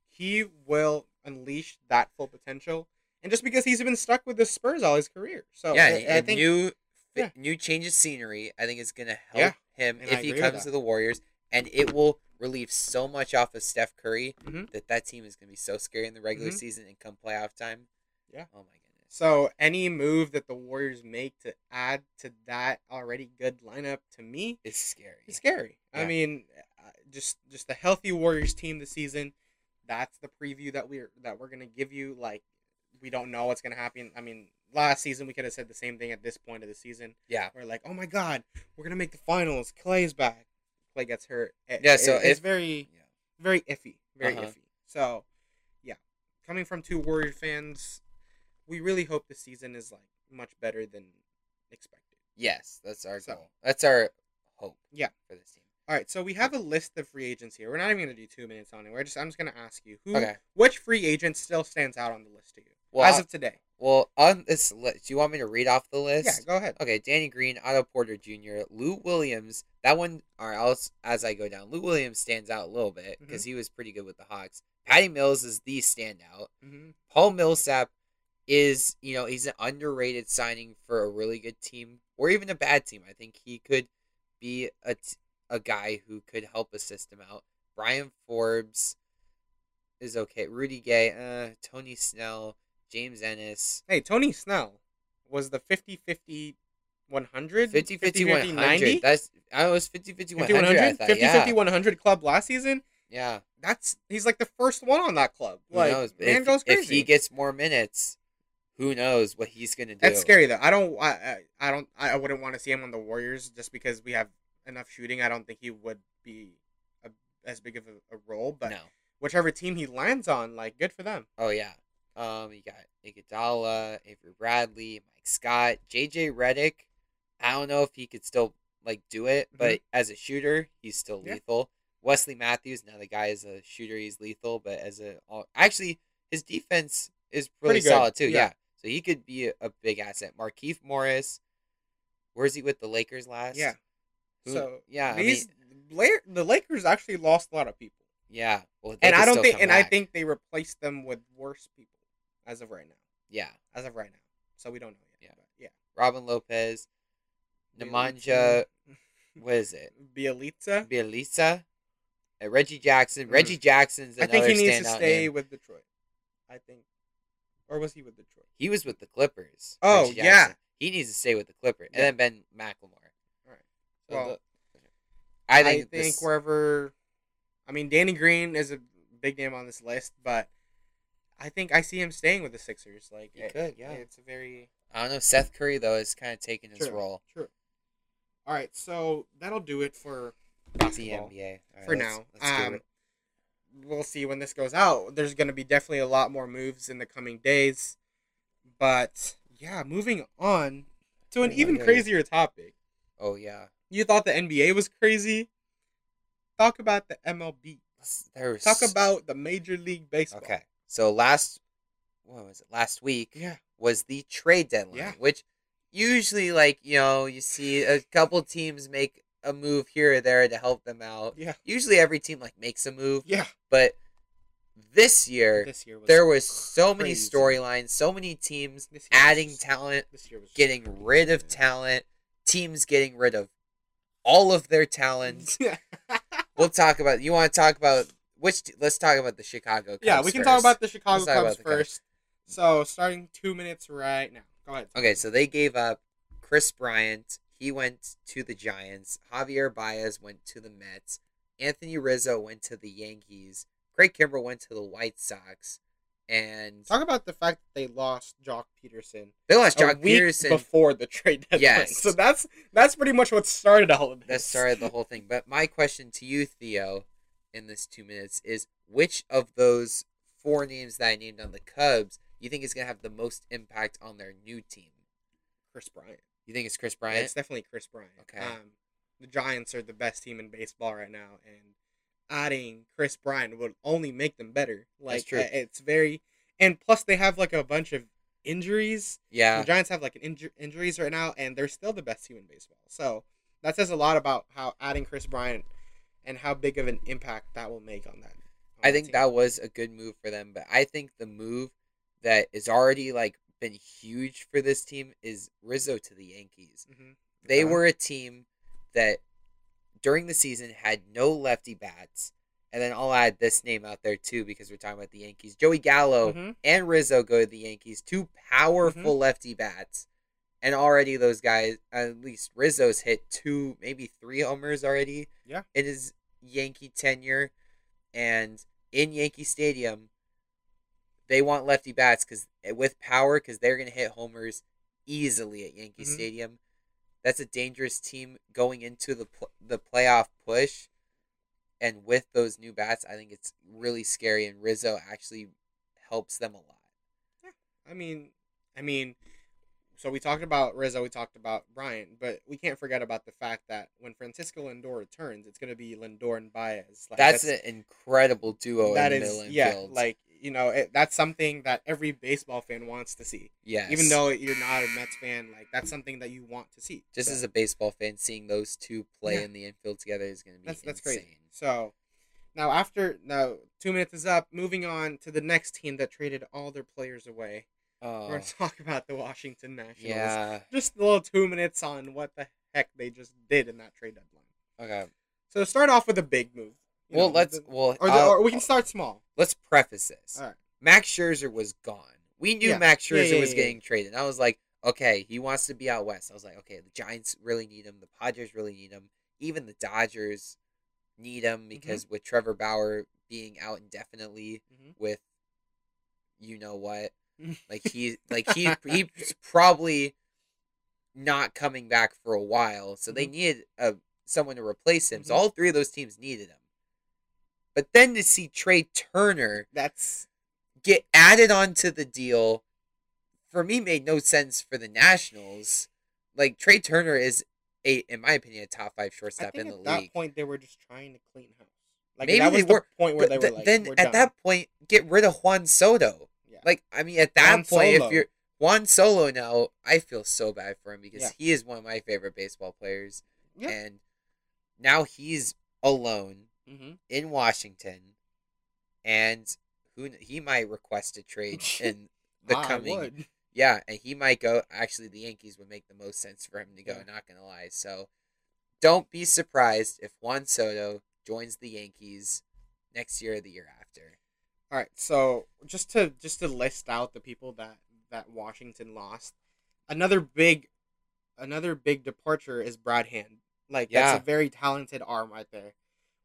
he will unleash that full potential. And just because he's been stuck with the Spurs all his career, so yeah, I, I think new yeah. new change of scenery, I think is going to help Yeah, him if he comes to the Warriors, and it will relieve so much off of Steph Curry Mhm. that that team is going to be so scary in the regular Mhm. season and come playoff time. Yeah. Oh my goodness. so. Any move that the Warriors make to add to that already good lineup, to me, is scary. it's scary. I mean, uh, just just a healthy Warriors team this season. That's the preview that we're that we're gonna give you. Like, we don't know what's gonna happen. I mean, last season we could have said the same thing at this point of the season. Yeah. We're like, oh my god, we're gonna make the finals. Klay's back. Klay gets hurt. It- Yeah, so it- it's if- very, Yeah. very iffy, very Uh-huh. iffy. So, yeah, coming from two Warrior fans, we really hope the season is like much better than expected. Yes, that's our So- goal. That's our hope. Yeah. For this team. All right, so we have a list of free agents here. We're not even gonna do two minutes on it. We're just I'm just gonna ask you who, Okay. which free agent still stands out on the list to you Well, as of today. well, on this list, do you want me to read off the list? Yeah, go ahead. Okay, Danny Green, Otto Porter Jr., Lou Williams. That one, or else as I go down, Lou Williams stands out a little bit Mm-hmm. because he was pretty good with the Hawks. Patty Mills is the standout. hmm Paul Millsap is, you know, he's an underrated signing for a really good team or even a bad team. I think he could be a, t- a guy who could help a system out. Bryn Forbes is okay. Rudy Gay, uh, Tony Snell, James Ennis. Hey, Tony Snell was the 50-50 100 50 50 90 100. That's I was 50 50 100. 50 I 100 thought. 50 yeah. 50 100 club last season. Yeah. That's he's like the first one on that club. Like knows? man if, goes crazy. if he gets more minutes, who knows what he's gonna do? That's scary though. I don't. I. I, don't. I, wouldn't want to see him on the Warriors just because we have enough shooting. I don't think he would be a, as big of a, a role. But no. whichever team he lands on, like, good for them. Oh yeah. Um, you got Iguodala, Avery Bradley, Mike Scott, JJ Redick. I don't know if he could still like do it, but as a shooter, he's still Mm-hmm. Yeah. lethal. Wesley Matthews, now the guy is a shooter, he's lethal, but as a actually his defense is really Pretty good, solid too. yeah. Yeah. So he could be a, a big asset. Markieff Morris, Where's he with the Lakers last? Yeah. Who- So yeah, I mean, the Lakers actually lost a lot of people, yeah. Well, and I don't think, and I think they replaced them with worse people as of right now. yeah, As of right now, so we don't know yet. Yeah. but yeah. Robin Lopez, Nemanja, what is it? Bjelica. Bjelica, uh, Reggie Jackson. Mhm. Reggie Jackson's I think he needs to stay name. with Detroit. I think, or was he with Detroit? He was with the Clippers. Oh, yeah. He needs to stay with the Clippers, Yeah. and then Ben McLemore. All right. So Well, the- I think, think this- wherever, I mean, Danny Green is a big name on this list, but I think I see him staying with the Sixers. Like, He it- could, yeah. It's a very I don't know. Seth Curry though is kind of taking his True. role. true. All right, so that'll do it for The NBA right, for let's- now. let's Um, we'll see when this goes out. There's going to be definitely a lot more moves in the coming days, but yeah, moving on to an Oh, even crazier topic. oh yeah, You thought the NBA was crazy? Talk about the MLB. Let's- there was Talk about the Major League Baseball. okay. So last, what was it? Last week Yeah. was the trade deadline, Yeah. which usually, like you know, you see a couple teams make a move here or there to help them out. Yeah. Usually, every team like makes a move, Yeah. but this year This year was there was so many storylines, so many teams was adding just- talent, This year was getting rid of talent, teams getting rid of all of their talents. we'll talk about. You want to talk about which? Let's talk about the Chicago. Cubs yeah, we can first. talk about the Chicago Cubs the Cubs. first. So, starting two minutes right now. Go ahead. Okay, so they gave up Kris Bryant. He went to the Giants. Javier Baez went to the Mets. Anthony Rizzo went to the Yankees. Craig Kimbrel went to the White Sox. And Talk about the fact that they lost Joc Pederson they lost Joc Pederson. before the trade deadline. Yes. So that's that's pretty much what started all of this. That started the whole thing. But my question to you, Theo, in this two minutes is which of those four names that I named on the Cubs you think is going to have the most impact on their new team? Kris Bryant. You think it's Kris Yeah, Bryant? it's definitely Kris Bryant. Okay. Um, the Giants are the best team in baseball right now, and adding Kris Bryant would only make them better. Like true. it's very, and plus they have like a bunch of injuries. yeah. The Giants have like an inju- injuries right now, and they're still the best team in baseball. So that says a lot about how adding Kris Bryant and how big of an impact that will make on that. on I think that was a good move for them, but I think the move that is already like been huge for this team is Rizzo to the Yankees. Mhm. They Okay. were a team that during the season had no lefty bats. And then I'll add this name out there too because we're talking about the Yankees. Joey Gallo Mhm. and Rizzo go to the Yankees, two powerful Mm-hmm. lefty bats. And already those guys, at least Rizzo's hit two, maybe three homers already Yeah. in his Yankee tenure. And in Yankee Stadium, they want lefty bats because with power, because they're going to hit homers easily at Yankee Mhm. Stadium. That's a dangerous team going into the pl- the playoff push. And with those new bats, I think it's really scary. And Rizzo actually helps them a lot. Yeah. I mean, I mean, so we talked about Rizzo, we talked about Bryant, but we can't forget about the fact that when Francisco Lindor returns, it's going to be Lindor and Baez. Like, that's, an incredible duo that in the is middle yeah, like you know, it, that's something that every baseball fan wants to see. yes. Even though you're not a Mets fan, like that's something that you want to see. just So, as a baseball fan, seeing those two play Yeah. in the infield together is going to be that's that's insane. crazy. So now after now two minutes is up, moving on to the next team that traded all their players away. Oh, We're going to talk about the Washington Nationals. yeah. just a little two minutes on what the heck they just did in that trade deadline. Okay. So start off with a big move. Well, know, let's the- well, or, the, or we can start small. let's preface this. All right. Max Scherzer was gone. We knew Yeah. Max Scherzer yeah, was yeah, getting traded. I was like, okay, he wants to be out west. I was like, okay, the Giants really need him. The Padres really need him. Even the Dodgers need him Mm-hmm. because with Trevor Bauer being out indefinitely Mhm. with you know what, like he like he he's probably not coming back for a while. So they Mhm. needed a someone to replace him. So Mhm. all three of those teams needed him. But then to see Trea Turner That's get added onto the deal for me made no sense for the Nationals. Like Trea Turner is a in my opinion a top 5 I shortstop in at the that point they were just trying to clean house. Like Maybe that was the were, point where they were like, then at done. that point get rid of Juan Soto. Yeah. Like I mean at that Juan point Solo. if you're Juan Solo now, I feel so bad for him because Yeah. he is one of my favorite baseball players. Yeah. And now he's alone Mm-hmm. in Washington, and who he might request a trade in the I coming. would. Yeah, and he might go. Actually, the Yankees would make the most sense for him to go. Yeah. Not gonna lie. So, don't be surprised if Juan Soto joins the Yankees next year or the year after. All right, so just to just to list out the people that that Washington lost, another big, another big departure is Brad Hand. Like Yeah. that's a very talented arm right there.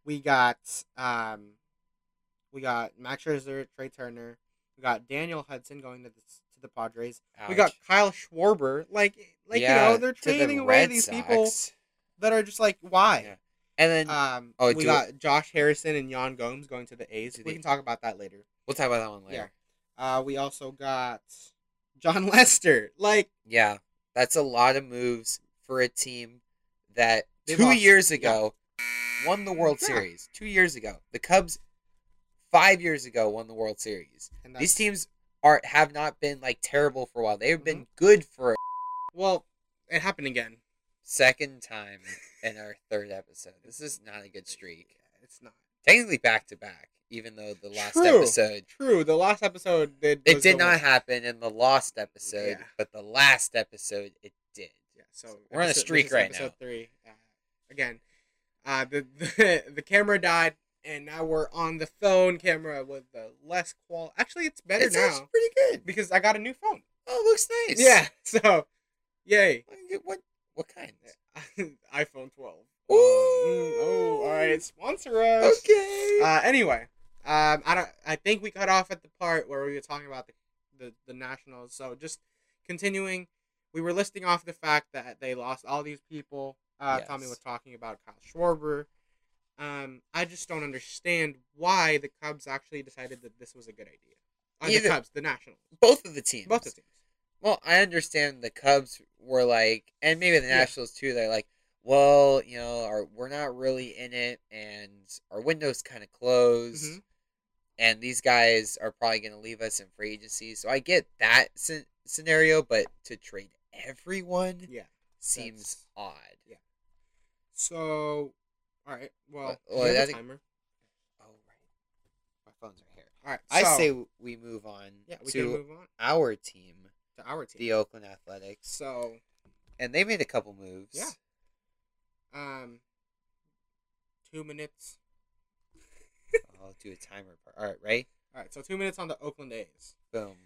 We got um, we got Max Scherzer, Trea Turner. We got Daniel Hudson going to the to the Padres. We got Kyle Schwarber. Like like Yeah, you know they're to the trading away Red these people that are just like why. Yeah. And then Um, Oh, we got Josh Harrison and Yan Gomes going to the A's. We can talk about that later. we'll talk about that one later. Uh, we also got Jon Lester. Like, Yeah, that's a lot of moves for a team that two lost- years ago won the World Yeah. Series. Two years ago, the Cubs, five years ago, won the World Series. and These teams are have not been like terrible for a while. They've Mm-hmm. been good for a Well, it happened again. second time in our third episode. This is not a good streak. It's not Technically back to back, even though the last True. episode true. The last episode did. it did not one- happen in the lost episode, Yeah. but the last episode it did. Yeah. So We're on a streak right episode now. Three. Uh, again, uh, the, the the camera died, and now we're on the phone camera with the less qual. Actually, it's better it's now actually pretty good. because I got a new phone. Oh, it looks nice. Yeah. So, yay. What what kind? iPhone 12. Ooh. Mm, oh, all right. Sponsor us. Okay. Uh, anyway, um, I don't. I think we cut off at the part where we were talking about the the, the Nationals. So just continuing, we were listing off the fact that they lost all these people. Uh, Tommy was talking about Kyle Schwarber. Um, I just don't understand why the Cubs actually decided that this was a good idea. Uh, the Cubs, the Nationals, both of the teams. both the teams. Well, I understand the Cubs were like, and maybe the Yeah. Nationals too. They're like, well, you know, our, we're not really in it, and our window's kind of closed, Mhm. and these guys are probably going to leave us in free agency. So I get that scen- scenario, but to trade everyone Yeah. seems odd. So, all right. Well, Uh, well, you have a think- timer. Oh right, my phones are here. All right. I so- say we move on yeah, we can to move on our team, to our team. the Oakland Athletics, So, and they made a couple moves. Yeah. um, two minutes. I'll do a timer part. All right, right? All right. So two minutes on the Oakland A's. Boom.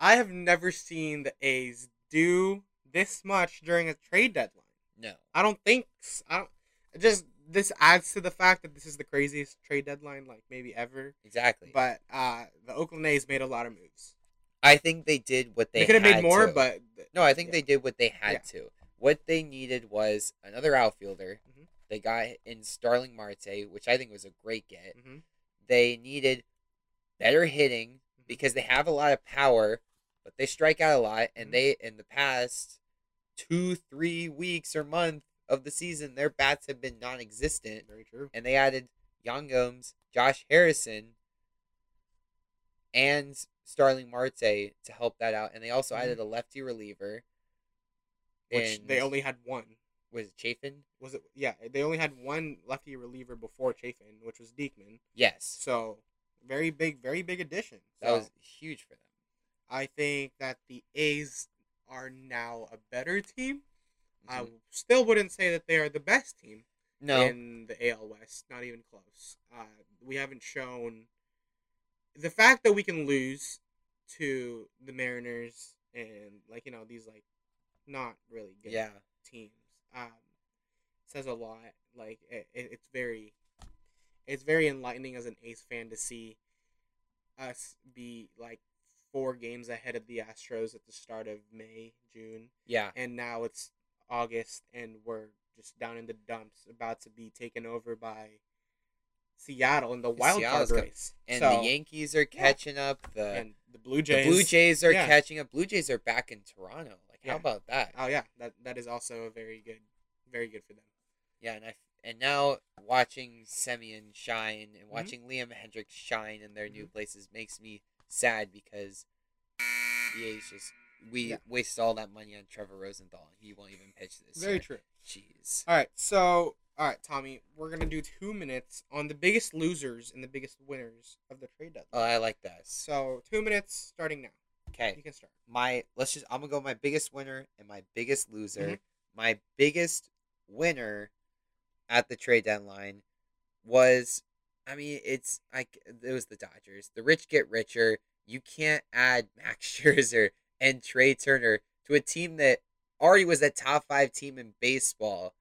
I have never seen the A's do this much during a trade deadline. No. I don't think I don't. It Just this adds to the fact that this is the craziest trade deadline like maybe ever. Exactly. But uh, the Oakland A's made a lot of moves. I think they did what they, They, could have made more, to. but no, I think yeah. they did what they had Yeah. to. What they needed was another outfielder. Mhm. They got in Starling Marte, which I think was a great get. Mhm. They needed better hitting Mhm. because they have a lot of power, but they strike out a lot. And Mhm. they, in the past two, three weeks or month of the season, their bats have been non-existent. very true. and they added Yan Gomes, Josh Harrison, and Starling Marte to help that out. And they also Mhm. added a lefty reliever. Which they only had one. was it Chafin? Was it? Yeah, they only had one lefty reliever before Chafin, which was Diekman. Yes, So very big, very big addition. that So, was huge for them. I think that the A's are now a better team. I Mhm. still wouldn't say that they are the best team no, in the AL West. Not even close. Uh, we haven't shown the fact that we can lose to the Mariners and like you know these like not really good yeah, teams um, says a lot. Like it, it's very, it's very enlightening as an A's fan to see us be like four games ahead of the Astros at the start of May, June, yeah. and now it's August, and we're just down in the dumps, about to be taken over by Seattle in the wild Seattle's card race. And So- the Yankees are catching up. The and the Blue Jays. the. Blue Jays are yeah. catching up. Blue Jays are back in Toronto. Like, Yeah. how about that? Oh yeah, that that is also a very good, very good for them. Yeah, and I and now watching Semien shine Mm-hmm. and watching Liam Hendriks shine in their new places makes me sad because the A's just we Yeah. wasted all that money on Trevor Rosenthal, and he won't even pitch this. Very year. true. Jeez. All right, so all right, Tommy, we're gonna do two minutes on the biggest losers and the biggest winners of the trade deadline. Oh, I like that. So two minutes starting now. Okay. You can start. my let's just I'm gonna go my biggest winner and my biggest loser. Mhm. My biggest winner at the trade deadline was I mean it's like it was the Dodgers. The rich get richer. You can't add Max Scherzer and Trea Turner to a team that already was a top five team in baseball.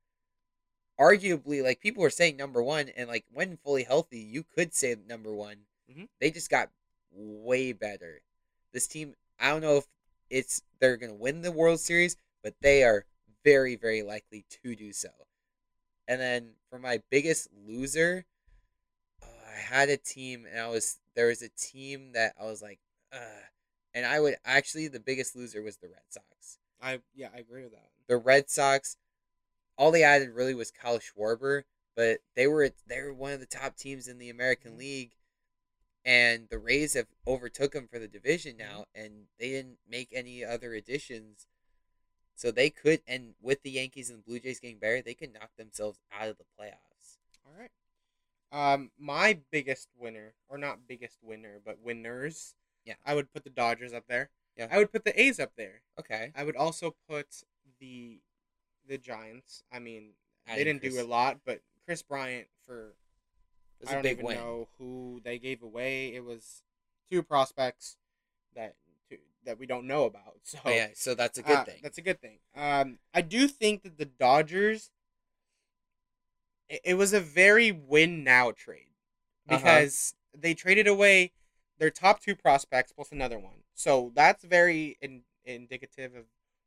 Arguably, like people were saying number one, and like when fully healthy, you could say number one. Mhm. They just got way better. This team, I don't know if it's they're gonna win the World Series, but they are very, very likely to do so. And then for my biggest loser, uh, I had a team, and I was there was a team that I was like, uh, and I would actually the biggest loser was the Red Sox. I yeah, I agree with that. The Red Sox, all they added really was Kyle Schwarber, but they were they were one of the top teams in the American Mhm. League, and the Rays have overtook them for the division now, and they didn't make any other additions, so they could. And with the Yankees and the Blue Jays getting better, they could knock themselves out of the playoffs. All right. Um, my biggest winner, or not biggest winner, but winners. Yeah. I would put the Dodgers up there. Yeah. I would put the A's up there. Okay, I would also put the the Giants. I mean, they didn't Kris- do a lot, but Kris Bryant for I don't even win. know who they gave away. It was two prospects that that we don't know about. So Oh, yeah, so that's a good uh, thing. That's a good thing. Um, I do think that the Dodgers. It, it was a very win now trade Uh-huh. because they traded away their top two prospects plus another one. So that's very in, indicative of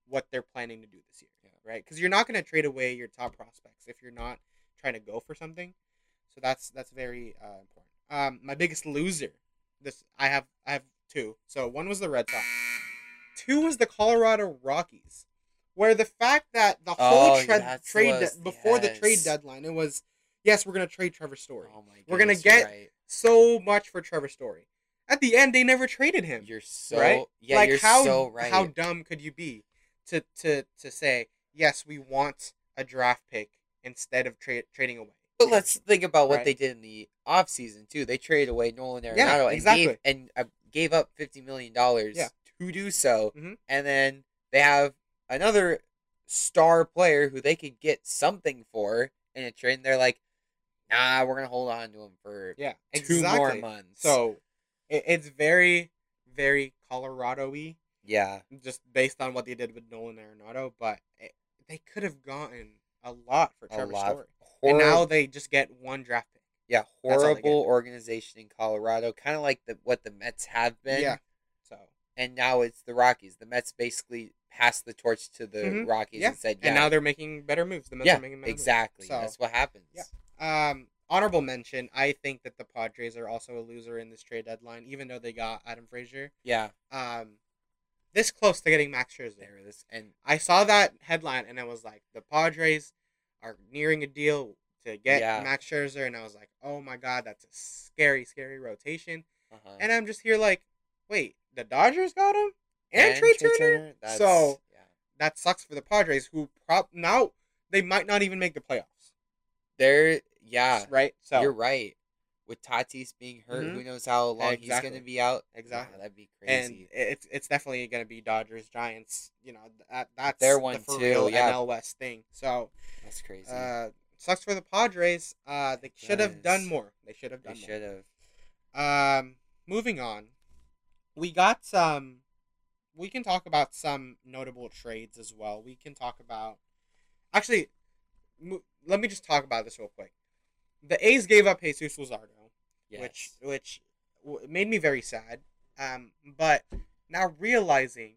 what they're planning to do this year, Yeah. right? Because you're not going to trade away your top prospects if you're not trying to go for something. So that's that's very uh, important. Um, my biggest loser. This I have I have two. So one was the Red Sox. Two was the Colorado Rockies, where the fact that the whole Oh, tra- trade was- de- before the trade deadline, it was yes we're gonna trade Trevor Story. oh my we're gonna get- right. So much for Trevor Story. At the end, they never traded him. You're so right? yeah. like you're how so right. how dumb could you be to to to say yes we want a draft pick instead of tra- trading away. But let's think about what Right. they did in the offseason too. They traded away Nolan Arenado Yeah, and gave and uh, gave up fifty million dollars Yeah. to do so, Mhm. and then they have another star player who they could get something for in a trade. And they're like, nah, we're gonna hold on to him for Yeah, two more months. So it, it's very very Colorado-y, yeah, just based on what they did with Nolan Arenado. But it, they could have gotten a lot for Trevor lot. Story, and now they just get one draft pick. yeah, all they get. horrible organization in Colorado, kind of like the what the Mets have been. Yeah. So and now it's the Rockies. The Mets basically passed the torch to the Mhm. Rockies Yeah. and said, yeah. and "Yeah, now they're making better moves. The Mets yeah, are making better moves. exactly. So- That's what happens." Yeah. Um, honorable mention. I think that the Padres are also a loser in this trade deadline, even though they got Adam Frazier. Yeah, Um, this close to getting Max Scherzer. there. And I saw that headline and I was like, the Padres are nearing a deal to get Yeah. Max Scherzer, and I was like, oh my god, that's a scary, scary rotation. uh-huh. And I'm just here like, wait, the Dodgers got him and, Trea Turner. That's, So- yeah. That sucks for the Padres, who prob now they might not even make the playoffs. they're yeah, right. So you're right. With Tatis being hurt, Mhm. who knows how long he's going to be out? Exactly. That'd be crazy. and it's it's definitely going to be Dodgers Giants. You know that that's Their the one for too, yeah. NL West thing. So That's crazy. uh, sucks for the Padres. Uh, they should have done more. They should have done. they should have. Um, moving on, we got some. We can talk about some notable trades as well. We can talk about actually. mo- Let me just talk about this real quick. The A's gave up Jesus Luzardo Yes. which which w- made me very sad. Um, but now realizing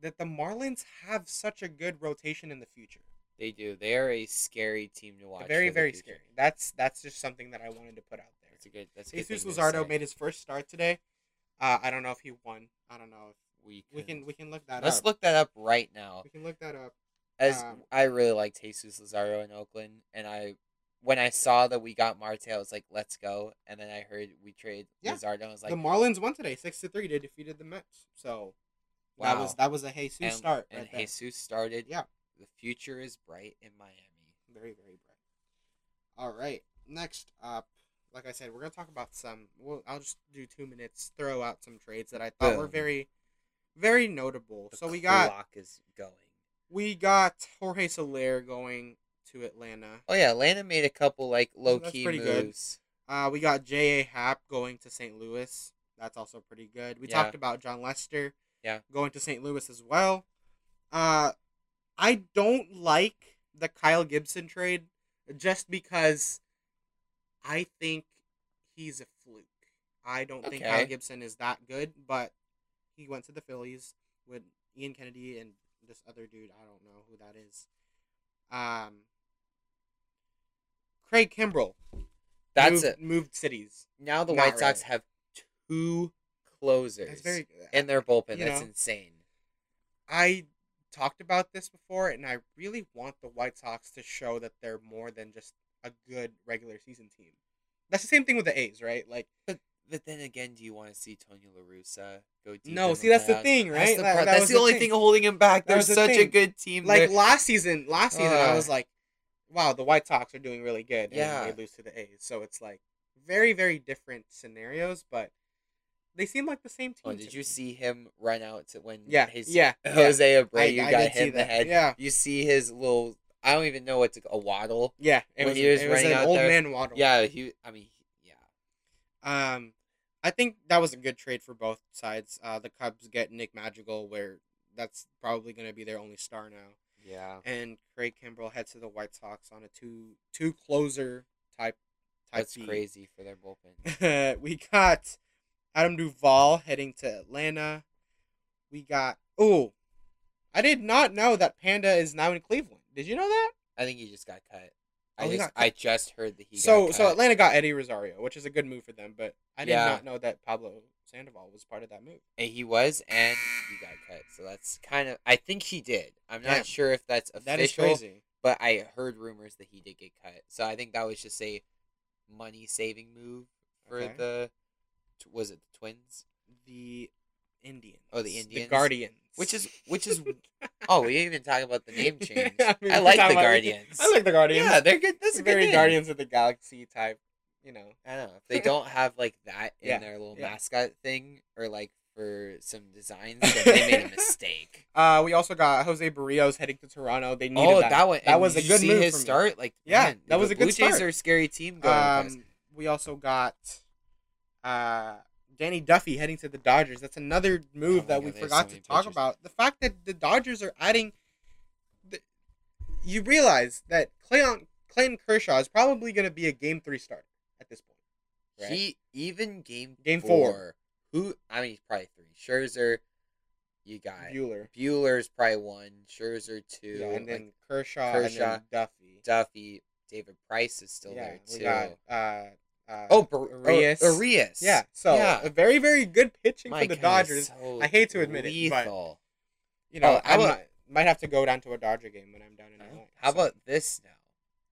that the Marlins have such a good rotation in the future, they do. They are a scary team to watch. very very future. scary. That's that's just something that I wanted to put out there. That's a good. That's a good Jesus Luzardo say. made his first start today. Uh, I don't know if he won. I don't know. If We we can we can look that up. Let's up. look that up right now. We can look that up. As Um, I really liked Jesus Luzardo in Oakland, and I when I saw that we got Marte, I was like, "Let's go!" And then I heard we trade Yeah. Luzardo, I was like, the Marlins won today, six to three. They defeated the Mets. So wow. That was that was a Jesus and, start. and right there. Jesus started. Yeah. The future is bright in Miami. very very bright. All right, next up, like I said, we're gonna talk about some. Well, I'll just do two minutes. Throw out some trades that I thought were very, very notable. The so we got clock is going. we got Jorge Soler going to Atlanta. Oh yeah, Atlanta made a couple like low key pretty good. moves. Uh, we got J.A. Happ going to St. Louis. That's also pretty good. We Yeah. talked about Jon Lester. Yeah. Going to St. Louis as well. Uh, I don't like the Kyle Gibson trade just because I think he's a fluke. I don't think Kyle Gibson is that good, but he went to the Phillies with Ian Kennedy and this other dude. I don't know who that is. Um, Craig Kimbrel That's moved, it. moved cities. Now the Not White Sox really. have two closers That's very. in their bullpen. That's know. insane. I talked about this before, and I really want the White Sox to show that they're more than just a good regular season team. That's the same thing with the A's, right? Like, But but then again, do you want to see Tony La Russa go deep? No, see, that's the playoffs? thing, That's right? the, That- that that's the the only thing. thing holding him back. They're the such a good team. like They're- last season, last season, I Uh. was like, wow, the White Sox are doing really good, and Yeah. they lose to the A's. So it's like very, very different scenarios, but they seem like the same team. Oh, did you me. see him run out to when Yeah, his yeah. Jose I- Abreu I got did hit in the head? Yeah, You see his little I don't even know what what's a waddle. yeah. It When was, he was it was running an out old there- man waddle. Yeah, he I mean yeah. Um, I think that was a good trade for both sides. Uh, the Cubs get Nick Madrigal, where that's probably going to be their only star now, Yeah. and Craig Kimbrel heads to the White Sox on a two two closer type type. That's beat. crazy for their bullpen. we got Adam Duvall heading to Atlanta. We got oh, I did not know that Panda is now in Cleveland. Did you know that? I think he just got cut. Oh, I Oh, he just I just heard that he so got so. Atlanta got Eddie Rosario, which is a good move for them. But I did Yeah. not know that Pablo Sandoval was part of that move. And he was and he got cut. So that's kind of I think he did. I'm not sure if that's official. That is crazy. but I heard rumors that he did get cut. So I think that was just a money saving move for Okay. the was it the Twins? The Indians. Oh, the Indians? Guardians. Which is which is oh, we didn't even talk about the name change. I, mean, I like the Guardians. I like the Guardians. Yeah, they're good. That's good very name. Guardians of the Galaxy type. You know. I don't know. If they don't have like that in Yeah, their little yeah. mascot thing or like for some designs, then they made a mistake. Uh, we also got Jose Berrios heading to Toronto. They needed oh, that. that, one. that was a good see move his start. Like Yeah, man, that was a good Blue Jays start. are a scary team going. Um, we also got uh, Danny Duffy heading to the Dodgers. That's another move Oh that God, we forgot so to talk pitchers. about. The fact that the Dodgers are adding, the, you realize that Clayton Clayton Kershaw is probably going to be a Game Three starter at this point. Right? He even game Game four. Who I mean, he's probably three. Scherzer, you got Buehler, Buehler's probably one. Scherzer two. yeah, and like, then Kershaw, Kershaw, and then Duffy. Duffy, David Price is still yeah, there we too. got uh, uh, oh, Bar- Arias. Oh, Arias. yeah. So yeah. a very very good pitching My for the Dodgers. so I hate to admit it, but- You know, Oh, I might, might have to go down to a Dodger game when I'm down in LA. How so. about this now?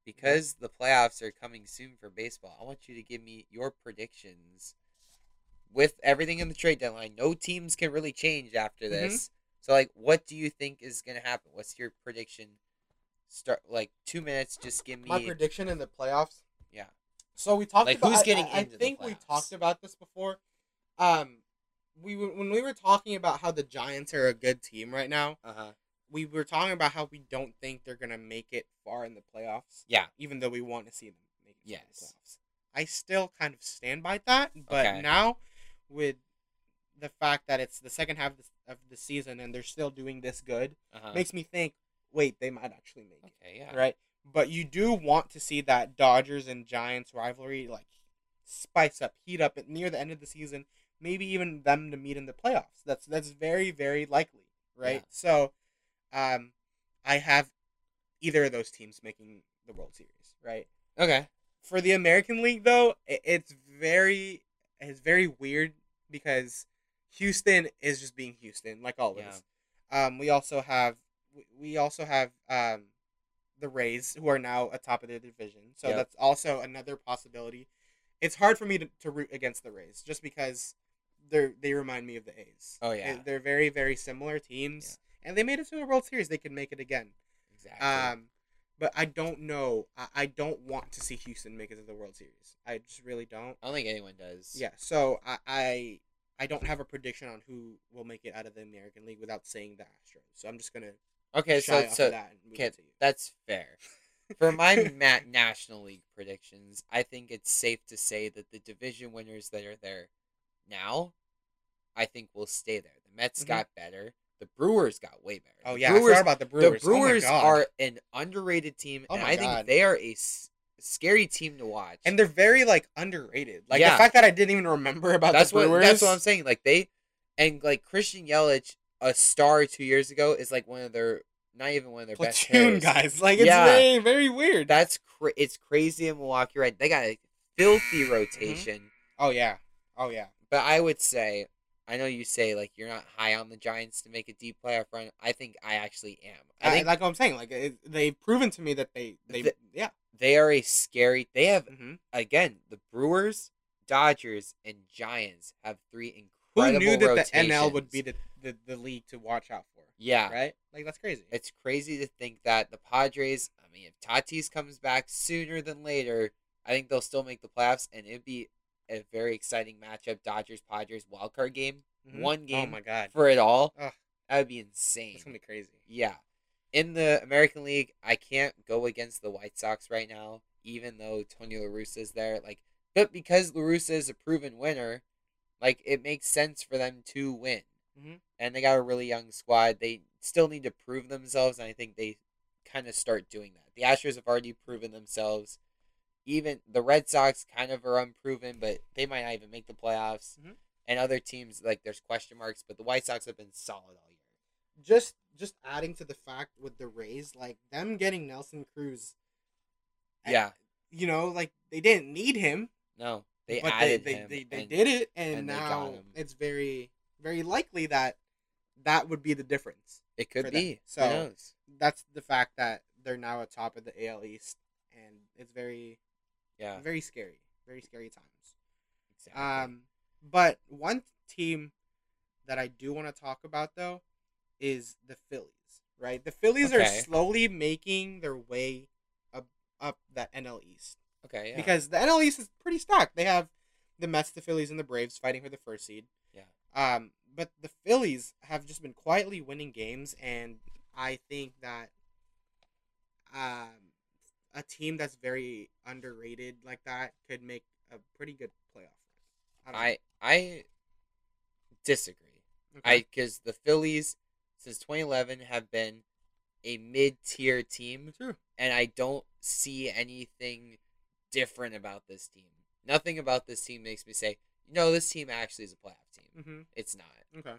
Because the playoffs are coming soon for baseball, I want you to give me your predictions with everything in the trade deadline. No teams can really change after Mhm. this. So, like, what do you think is going to happen? What's your prediction? Start like two minutes. Just give me. my prediction in the playoffs? Yeah. So we talked Like, about. who's I- getting I, I into the think we talked about this before. Um, we when we were talking about how the Giants are a good team right now. Uh huh. We were talking about how we don't think they're gonna make it far in the playoffs. Yeah. Even though we want to see them make it Yes. the playoffs. I still kind of stand by that, but Okay. now with the fact that it's the second half of the, season and they're still doing this good, Uh huh. makes me think, wait, they might actually make it Okay. Yeah. right? But you do want to see that Dodgers and Giants rivalry like spice up, heat up at near the end of the season, maybe even them to meet in the playoffs. That's that's very very likely, right? Yeah. So, um, I have either of those teams making the World Series, right? Okay. For the American League though, it's very it's very weird because Houston is just being Houston like always. Um, we also have we- also have um, the Rays who are now atop of their division, so Yep. that's also another possibility. It's hard for me to, to root against the Rays just because they they remind me of the A's. Oh, yeah. They- they're very very similar teams, and they made it to the World Series. They could make it again. Exactly. Um, but I don't know. I, I don't want to see Houston make it to the World Series. I just really don't. I don't think anyone does. Yeah. So I, I I don't have a prediction on who will make it out of the American League without saying the Astros. So I'm just gonna Okay, so off so of that and move okay, it to you. that's fair. For my ma- National League predictions, I think it's safe to say that the division winners that are there now, I think will stay there. The Mets Mhm. got better. The Brewers got way better. Oh yeah, I Brewers, about the Brewers. the Brewers oh are an underrated team, Oh and I think they are a s- scary team to watch. and they're very like underrated. Like Yeah. the fact that I didn't even remember about that's the what that's what I'm saying. Like they, and like Christian Yelich, a star two years ago, is like one of their not even one of their best Platoon guys. Like it's Yeah. very very weird. That's cra- it's crazy in Milwaukee, right? They got a filthy mm-hmm. rotation. oh yeah. Oh yeah. But I would say, I know you say like you're not high on the Giants to make a deep playoff run. I think I actually am. I I, think like what I'm saying. Like it, they've proven to me that they they The- yeah. they are a scary. They have hmm again the Brewers, Dodgers, and Giants have three incredible. Who knew that rotations. the NL would be the, the the league to watch out for? Yeah, Right. Like that's crazy. it's crazy to think that the Padres. I mean, if Tatis comes back sooner than later, I think they'll still make the playoffs, and it'd be a very exciting matchup. Dodgers Padres wild card game, Mhm. one Oh game my god. for it all. Ugh. That would be insane. It's gonna be crazy. Yeah. In the American League, I can't go against the White Sox right now, even though Tony La Russa is there. Like, but because La Russa is a proven winner, like it makes sense for them to win. Mhm. And they got a really young squad. They still need to prove themselves, and I think they kind of start doing that. The Astros have already proven themselves. Even the Red Sox kind of are unproven, but they might not even make the playoffs. Mhm. And other teams like there's question marks, but the White Sox have been solid all year. Just just adding to the fact with the Rays, like them getting Nelson Cruz. I- Yeah. You know, like they didn't need him, No, they but added they him. they, they, and- did it, and, and now it's very very likely that that would be the difference. It could be. So- Who knows? That's the fact that they're now atop of the AL East, and it's very Yeah. very scary, very scary times. Exactly. Um, but one team that I do want to talk about though is the Phillies. Right, the Phillies are slowly making their way up up that NL East okay. Yeah. because the NL East is pretty stacked. They have the Mets, the Phillies, and the Braves fighting for the first seed. Yeah. Um, but the Phillies have just been quietly winning games, and I think that um, a team that's very underrated like that could make a pretty good playoff run. don't I I disagree. know. I because the Phillies since 2011 have been a mid-tier team, True. and I don't see anything different about this team. Nothing about this team makes me say, no, this team actually is a playoff team. Mm-hmm. It's not. Okay.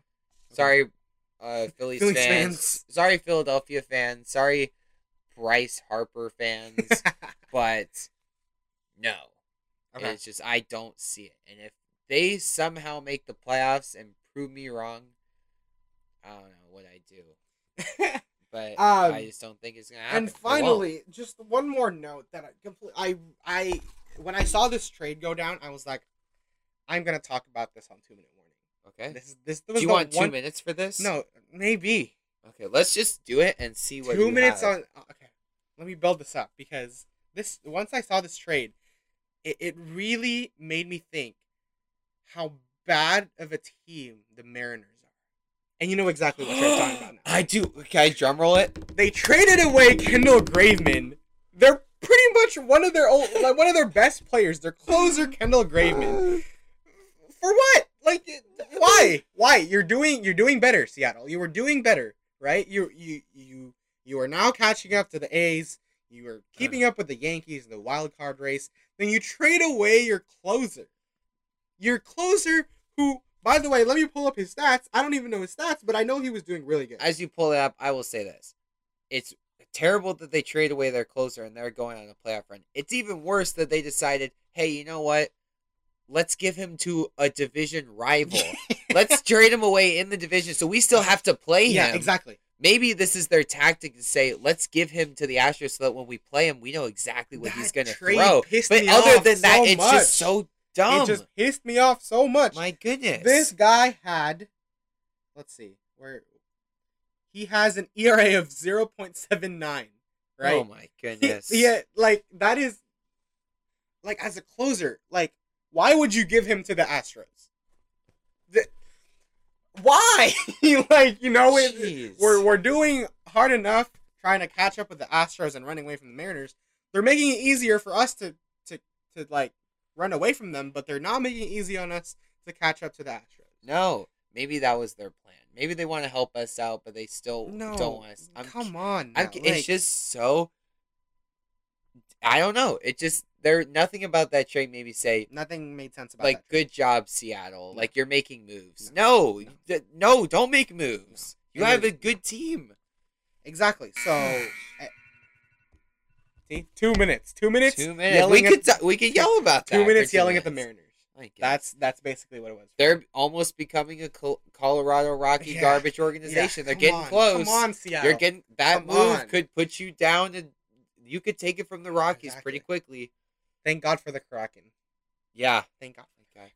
Sorry, uh, Phillies, Phillies fans. fans. Sorry, Philadelphia fans. Sorry, Bryce Harper fans. but no, okay. it's just I don't see it. And if they somehow make the playoffs and prove me wrong, I don't know what I do. But Um, I just don't think it's gonna happen. and finally, just one more note that I complete. I I when I saw this trade go down, I was like, I'm gonna talk about this on two minute warning. okay. This is this Do you the want two one, minutes for this? No, maybe Okay, let's just do it and see what two minutes have. on. Okay, let me build this up because this once I saw this trade, it, it really made me think how bad of a team the Mariners are. And you know exactly what I'm talking about now. I do. Can I drum roll it? they traded away Kendall Graveman. They're pretty much one of their old, like one of their best players. Their closer, Kendall Graveman. For what? Like, why? Why? You're doing you're doing better, Seattle. You were doing better, right? You you you you are now catching up to the A's. You are uh. keeping up with the Yankees in the wild card race. Then you trade away your closer. Your closer, who, by the way, let me pull up his stats. I don't even know his stats, but I know he was doing really good. As you pull it up, I will say this: it's terrible that they trade away their closer and they're going on a playoff run. It's even worse that they decided, hey, you know what? Let's give him to a division rival. Let's trade him away in the division, so we still have to play him. yeah, exactly. Maybe this is their tactic to say, let's give him to the Astros so that when we play him, we know exactly what he's going to throw. But other than that, so it's much. just so dumb. It just pissed me off so much. My goodness. This guy had, let's see, where he has an ERA of zero point seven nine. Right. Oh my goodness. yeah, like that is, like as a closer, like why would you give him to the Astros? Why? like you know, it, we're we're doing hard enough trying to catch up with the Astros and running away from the Mariners. They're making it easier for us to to to like run away from them, but they're not making it easy on us to catch up to the Astros. No, maybe that was their plan. Maybe they want to help us out, but they still No, don't want us. I'm, come on. It's just so. I don't know. It just there nothing about that trade made me say nothing made sense about like that. good job Seattle. No. Like you're making moves. No, d- no, don't make moves. You And have a good team. Exactly. So, eh, see, two minutes. Two minutes. Two minutes. We at- could t- we could yell about that. Two for minutes two yelling at the. Mariners. That's that's basically what it was. they're almost becoming a Col- Colorado Rocky Yeah. garbage Yeah, organization. They're getting on, close. Come on, Seattle. You're getting that Come move on. could put you down, and you could take it from the Rockies pretty quickly. Thank God for the Kraken. Yeah. Thank God. Okay.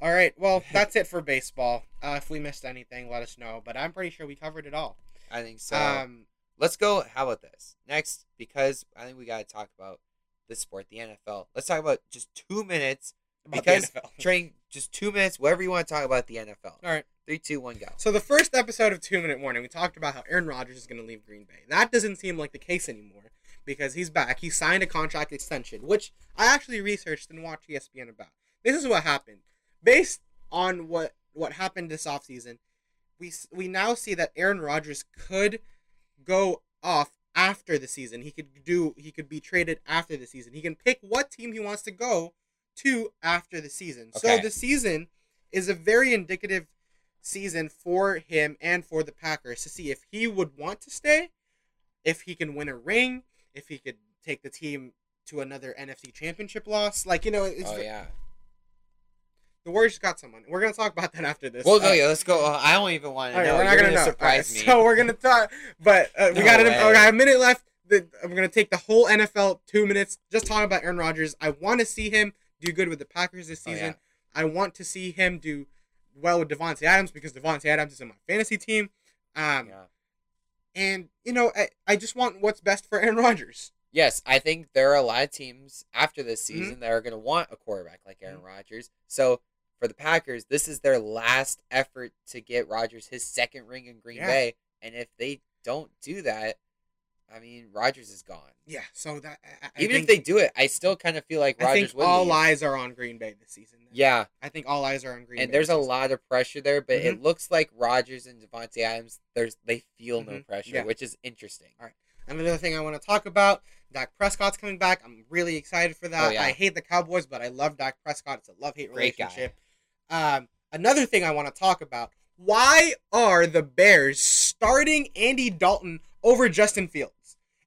All right. Well, that's it for baseball. Uh, if we missed anything, let us know. But I'm pretty sure we covered it all. I think so. um. Let's go. How about this next? Because I think we got to talk about the sport, the NFL. Let's talk about just two minutes. Because. Train just two minutes. Whatever you want to talk about the NFL. All right. Three, two, one, go. So the first episode of Two Minute Warning, we talked about how Aaron Rodgers is going to leave Green Bay. That doesn't seem like the case anymore because he's back. He signed a contract extension, which I actually researched and watched ESPN about. This is what happened. Based on what what happened this offseason, we we now see that Aaron Rodgers could go off after the season. He could do he could be traded after the season. He can pick what team he wants to go to after the season. So the season is a very indicative season for him and for the Packers to see if he would want to stay, if he can win a ring, if he could take the team to another NFC championship loss. Like, you know, it's oh yeah. the Warriors got someone. We're going to talk about that after this. Well, no, Uh, yeah. Let's go. Uh, I don't even want to right, know. we're not gonna, know. surprise right, me. So we're gonna talk, but uh, we No got it. way. We got a minute left. I'm gonna take the whole NFL two minutes just talking about Aaron Rodgers. I want to see him do good with the Packers this Oh, season. yeah. I want to see him do well with Davante Adams because Davante Adams is in my fantasy team. Um, Yeah. And you know, I, I just want what's best for Aaron Rodgers. Yes, I think there are a lot of teams after this Mm-hmm. season that are going to want a quarterback like Aaron Rodgers. So for the Packers, this is their last effort to get Rodgers his second ring in Green Yeah. Bay, and if they don't do that, I mean, Rodgers is gone. Yeah. So that I, I Even think, if they do it, I still kind of feel like I Rodgers think all leave. eyes are on Green Bay this season. Yeah, I think all eyes are on Green and Bay. there's a season. lot of pressure there, but it looks like Rodgers and Davante Adams, there's they feel no Mhm. pressure, Yeah. which is interesting. All right, another thing I want to talk about, Dak Prescott's coming back. I'm really excited for that. Oh, yeah. I hate the Cowboys, but I love Dak Prescott. It's a love-hate Great guy. relationship. Um, another thing I want to talk about, why are the Bears starting Andy Dalton over Justin Fields?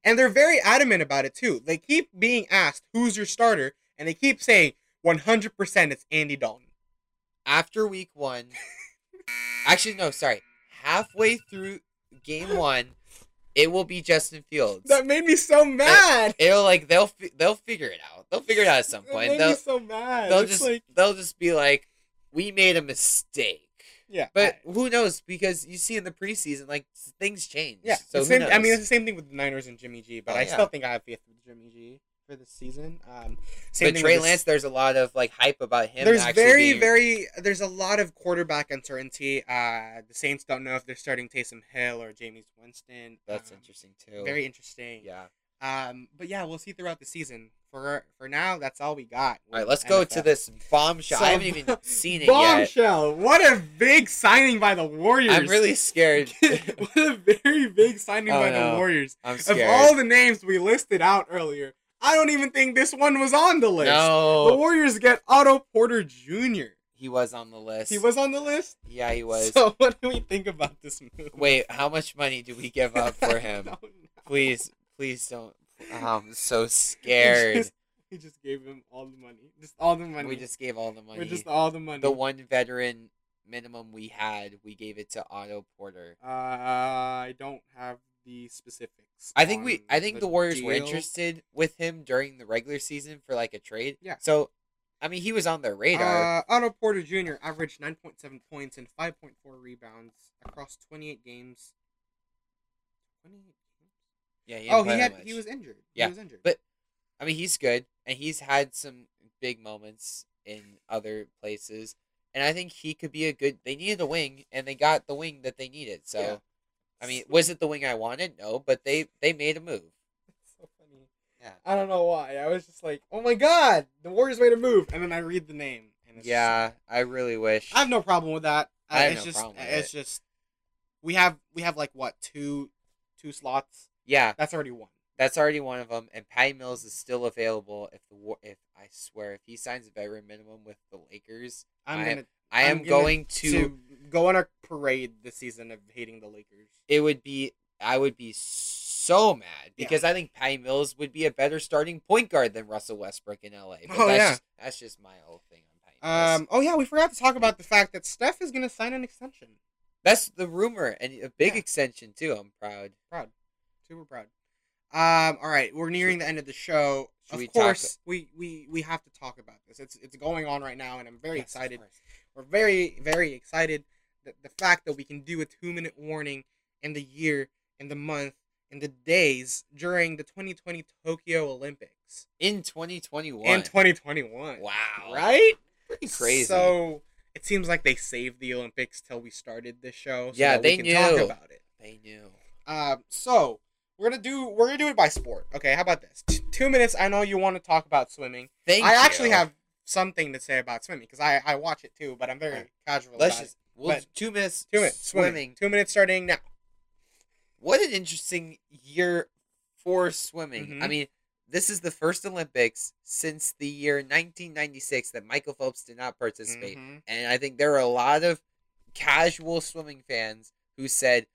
And they're very adamant about it too. They keep being asked, "Who's your starter?" and they keep saying 100% it's Andy Dalton. after week one, actually no, sorry, halfway through game one, it will be Justin Fields. That made me so mad. It'll like they'll they'll figure it out. They'll figure it out at some That point. made They'll me so mad. they'll It's just like, they'll just be like, we made a mistake. Yeah, But I- who knows? Because you see in the preseason, like things change. Yeah, So same, I mean, it's the same thing with the Niners and Jimmy G, but Oh, I yeah. still think I have faith with Jimmy G for this season. Um, same but Trey Lance, there's a lot of like hype about him. There's very, being- very, there's a lot of quarterback uncertainty. Uh, the Saints don't know if they're starting Taysom Hill or Jameis Winston. That's Um, interesting too. Very interesting. yeah. Um, but yeah, we'll see throughout the season. For for now, that's all we got. All right, let's go to this bombshell. So, I haven't even seen it yet. Bombshell! What a big signing by the Warriors. I'm really scared. what a very big signing Oh, by no. the Warriors. I'm scared. Of all the names we listed out earlier, I don't even think this one was on the list. No. The Warriors get Otto Porter Jr. he was on the list. He was on the list. Yeah, he was. So what do we think about this move? Wait, how much money do we give up for him? Please, please don't. Oh, I'm so scared. We just, we just gave him all the money. Just all the money. We just gave all the money. We just all the money. the one veteran minimum we had, we gave it to Otto Porter. Uh, I don't have the specifics. I think we, I think the, Warriors were interested with him during the regular season for like a trade. Yeah. So, I mean, he was on their radar. Uh, Otto Porter Jr. averaged 9.7 points and 5.4 rebounds across 28 games. 28 games? Yeah, he Oh, he had he was injured. Yeah, He was injured. but- I mean, he's good, and he's had some big moments in other places, and I think he could be a good. They needed a wing, and they got the wing that they needed. So, Yeah. I mean, was it the wing I wanted? No, but they they made a move. It's so funny. Yeah. I don't know why. I was just like, oh my god, the Warriors made a move, and then I read the name. And it's just Yeah, I really wish. I have no problem with that. Uh, I have it's no just, problem with it's it. just, we have we have like what two, two slots. Yeah, That's already one. that's already one of them, and Patty Mills is still available. If the if I swear, if he signs a veteran minimum with the Lakers, I'm I- gonna. I I'm gonna- going to, to go on a parade this season of hating the Lakers. It would be. I would be so mad Yeah. because I think Patty Mills would be a better starting point guard than Russell Westbrook in LA. But Oh, that's yeah. just, that's just my whole thing on Patty Mills. Um. Oh yeah, we forgot to talk about the fact that Steph is gonna sign an extension. that's the rumor and a big Yeah. extension too. I'm proud. Proud, super proud. Um. All right, we're nearing the end of the show. Should of we course, we, we we have to talk about this. It's it's going on right now, and I'm very Yes, excited. We're very very excited that the fact that we can do a two minute warning in the year, in the month, in the days during the 2020 Tokyo Olympics In 2021. in 2021. wow. Right? Pretty crazy. So it seems like they saved the Olympics till we started this show. So Yeah, they can knew. talk about it. they knew. Um, so we're gonna do we're gonna do it by sport. Okay, how about this? T- two minutes. I know you want to talk about swimming. Thank I you. actually have something to say about swimming because I I watch it too, but I'm very casual. Let's about just. We'll But- two minutes. two minutes swimming. swimming. Two minutes starting now. What an interesting year for swimming. I Mhm. mean, this is the first Olympics since the year 1996 that Michael Phelps did not participate. Mhm. And I think there are a lot of casual swimming fans who said,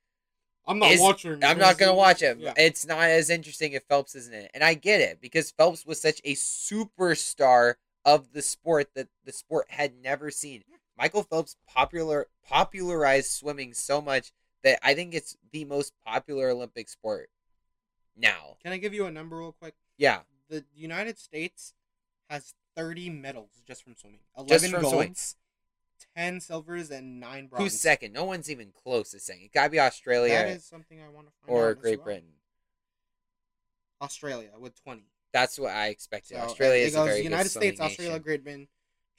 I'm not Is- watching. I'm not going to watch it. Yeah. It's not as interesting if Phelps isn't in it. And I get it because Phelps was such a superstar of the sport that the sport had never seen. Michael Phelps popular popularized swimming so much that I think it's the most popular Olympic sport now. Can I give you a number real quick? Yeah. The United States has 30 medals just from swimming. 11 Just from swimming. 10 silvers, and 9 bronze. Who's second? No one's even close to saying. It got to be Australia That is something I want to find out or as Great well. Britain. Australia with 20. That's what I expected. So, Australia is very United good States, Australia, nation. Great Britain,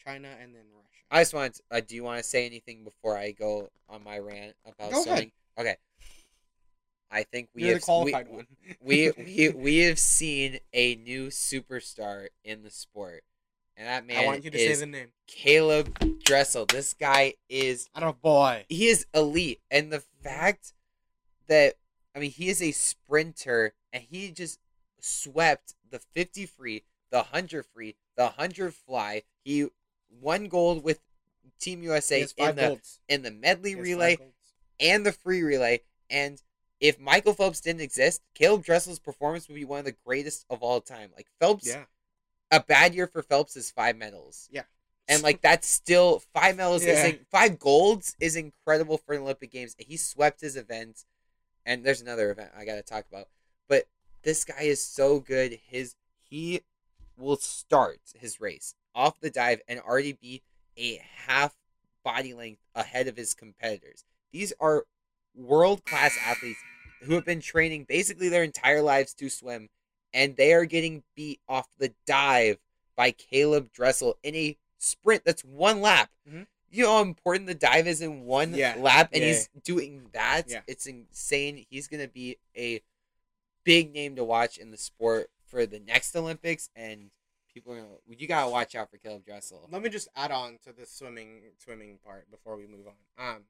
China, and then Russia. I just want. To, uh, do you want to say anything before I go on my rant about Go ahead. Okay. I think we You're have qualified we, one. we we we have seen a new superstar in the sport, and that man I want you to is say the name. Caeleb Dressel. This guy is I don't boy. he is elite, and the fact that I mean he is a sprinter, and he just swept the fifty free, the hundred free, the hundred fly. He won gold with Team USA in the golds. in the medley He has five relay and the free relay. And if Michael Phelps didn't exist, Caeleb Dressel's performance would be one of the greatest of all time. Like Phelps, Yeah. A bad year for Phelps is five medals. Yeah. And like that's still five medals is Yeah. in- five golds is incredible for an Olympic Games. He swept his event, and there's another event I got to talk about. But this guy is so good. His he will start his race off the dive and already be a half body length ahead of his competitors. These are world class athletes who have been training basically their entire lives to swim, and they are getting beat off the dive by Caeleb Dressel in a sprint that's one lap. Mhm. You know how important the dive is in one Yeah. lap, and Yeah. he's doing that. Yeah. It's insane. He's gonna be a big name to watch in the sport for the next Olympics, and people are gonna. You gotta watch out for Caeleb Dressel. Let me just add on to the swimming swimming part before we move on. Um,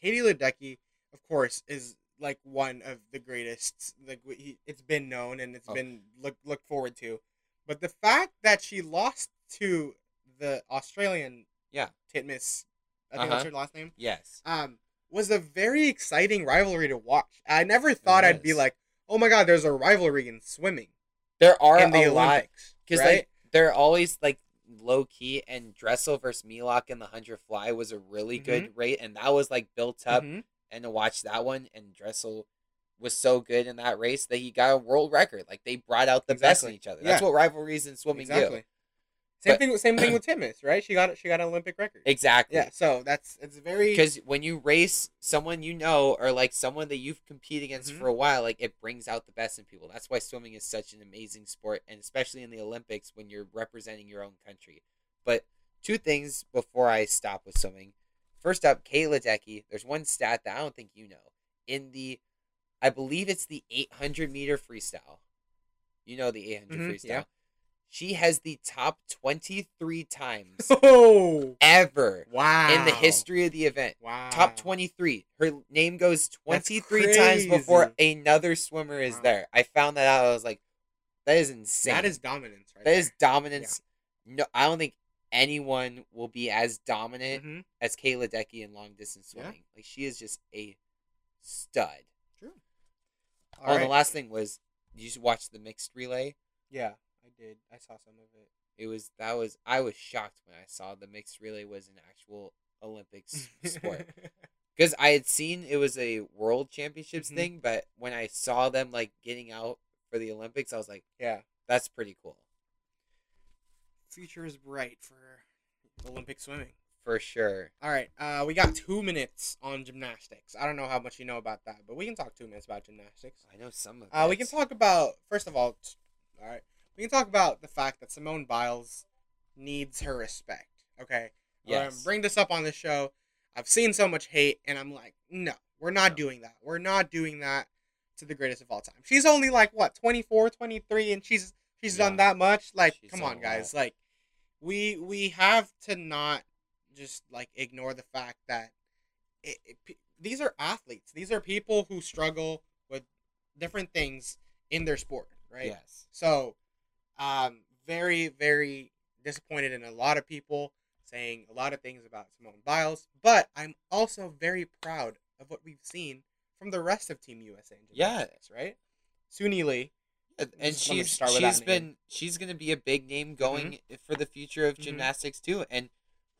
Katie Ledecky, of course, is like one of the greatest. Like he, it's been known and it's Oh. been looked look forward to, but the fact that she lost to the Australian Yeah. Titmus, I think Uh-huh. that's her last name. Yes. Um, was a very exciting rivalry to watch. I never thought I'd be like, oh my god, there's a rivalry in swimming There are in the a lot Olympics because right? like they're always like low key, and Dressel versus Milak in the hundred fly was a really good rate, and that was like built up. Mhm. And to watch that one, and Dressel was so good in that race that he got a world record. Like they brought out the best in each other. That's Yeah. what rivalries in swimming do. exactly. Same But- thing. with- Same thing with Titmus, right? She got she got an Olympic record. exactly. Yeah. So that's it's very Because when you race someone you know or like someone that you've competed against Mhm. for a while, like it brings out the best in people. That's why swimming is such an amazing sport, and especially in the Olympics when you're representing your own country. But two things before I stop with swimming. First up, Katie Ledecky. There's one stat that I don't think you know. In the, I believe it's the 800 meter freestyle. You know the 800 Mhm, freestyle. yeah. She has the top 23 times oh ever wow in the history of the event. Wow. Top 23. Her name goes 23 times before another swimmer is Wow. there. I found that out. I was like, that is insane. That is dominance, right? that is dominance. No, I don't think anyone will be as dominant Mhm. as Kayla Decky in long distance Yeah. swimming. Like she is just a stud. True. oh, All and the last thing was, you just watch the mixed relay? Yeah, I did. I saw some of it. It was that was I was shocked when I saw the mixed relay was an actual Olympics sport. because I had seen it was a World Championships Mhm. thing, but when I saw them like getting out for the Olympics, I was like, yeah. that's pretty cool Future is bright for Olympic swimming. for sure. All right, uh, we got two minutes on gymnastics. I don't know how much you know about that, but we can talk two minutes about gymnastics. I know some of. Uh, we can talk about first of all. t- All right, we can talk about the fact that Simone Biles needs her respect. Okay, Yes. bring this up on the show. I've seen so much hate, and I'm like, no, we're not No. doing that. We're not doing that to the greatest of all time. She's only like what 24, 23, and she's she's done that much. Like, She's come on, guys. Like, we we have to not just like ignore the fact that it, it, these are athletes. These are people who struggle with different things in their sport, right? Yes. So, um, very, very disappointed in a lot of people saying a lot of things about Simone Biles, but I'm also very proud of what we've seen from the rest of Team USA. In Yeah. right? Suni Lee. And let me she's start with that she's been she's gonna be a big name going for the future of Mhm. gymnastics too. And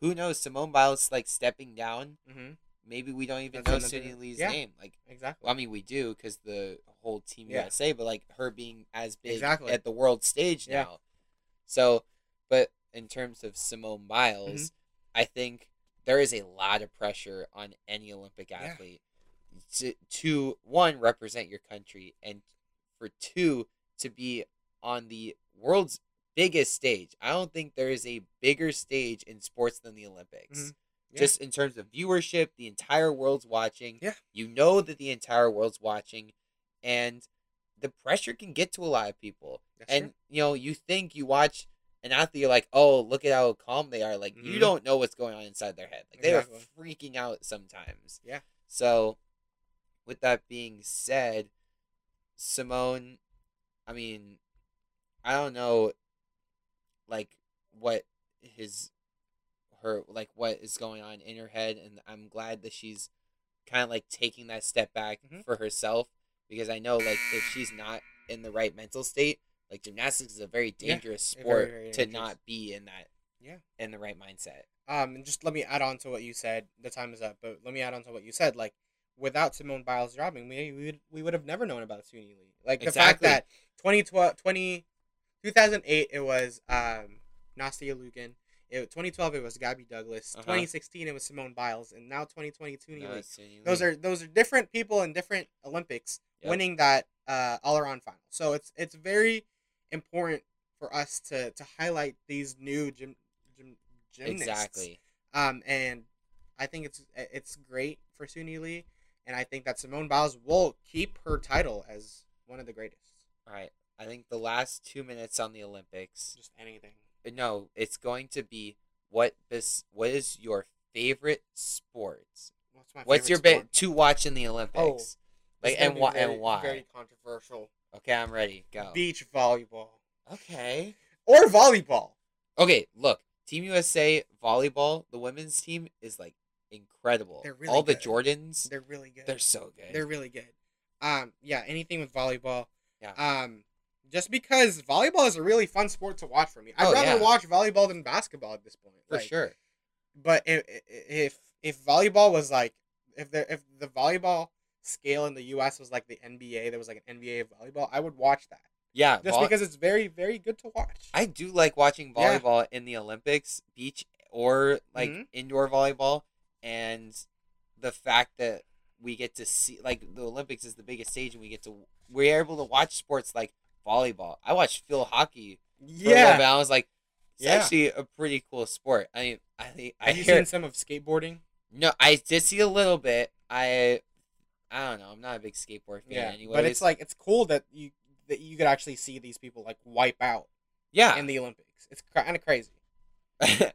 who knows, Simone Biles like stepping down. Mm-hmm. Maybe we don't even That's know Suni Lee's yeah. name. Like, Exactly. well, I mean, we do because the whole Team Yeah. USA, but like her being as big Exactly. at the world stage Yeah. now. So, but in terms of Simone Biles, Mm-hmm. I think there is a lot of pressure on any Olympic athlete to, to one represent your country and for two to be on the world's biggest stage. I don't think there is a bigger stage in sports than the Olympics. Mhm. Yeah. Just in terms of viewership, the entire world's watching. Yeah. You know that the entire world's watching and the pressure can get to a lot of people. That's and true. you know, you think you watch an athlete, you're like, oh, look at how calm they are. Like you Mhm. don't know what's going on inside their head. Like they are freaking out sometimes. Yeah. So, with that being said, Simone, I mean, I don't know, like what his, her like what is going on in her head, and I'm glad that she's kind of like taking that step back Mhm. for herself because I know like if she's not in the right mental state, like gymnastics is a very dangerous very, sport very to dangerous. not be in that Yeah. in the right mindset. Um, and just let me add on to what you said. The time is up, but let me add on to what you said. Like, without Simone Biles dropping, we we would, we would have never known about Suni Lee. Like the fact that 2012, 20, 2008, it was um Nastia Liukin. It, 2012, it was Gabby Douglas. Uh-huh. 2016, it was Simone Biles, and now 2022, Suni No, Lee. it's Suni Those are those are different people in different Olympics Yep. winning that uh, all around final. So it's it's very important for us to to highlight these new gym, gym gymnasts. exactly. Um, and I think it's it's great for Suni Lee, and I think that Simone Biles will keep her title as one of the greatest. All right. I think the last two minutes on the Olympics. Just anything. No, it's going to be what this. What is your favorite sport? What's my favorite sport? What's your ba- sport? to watch in the Olympics? Oh, like and why very- and why? Very controversial. Okay, I'm ready. Go. Beach volleyball okay. or volleyball. Okay. Look, Team USA volleyball. The women's team is like incredible. They're really All the. Jordans. They're really good. They're so good. They're really good. Um, yeah, anything with volleyball. Yeah. Um, just because volleyball is a really fun sport to watch for me. I'd Oh, rather yeah. watch volleyball than basketball at this point. for Like, sure. But if if if volleyball was like if the if the volleyball scale in the U.S. was like the NBA, there was like an NBA of volleyball, I would watch that. Yeah, just vol- because it's very very good to watch. I do like watching Yeah. volleyball in the Olympics, beach or like Mhm. indoor volleyball, and the fact that we get to see like the Olympics is the biggest stage, and we get to we're able to watch sports like volleyball. I watched field hockey for a little yeah. I was like, it's Yeah. actually a pretty cool sport. I mean, I think I Have you hear seen some of skateboarding? no, I did see a little bit. I I don't know. I'm not a big skateboard fan Yeah, anyway. but it's like it's cool that you that you could actually see these people like wipe out yeah. in the Olympics. It's kind of crazy.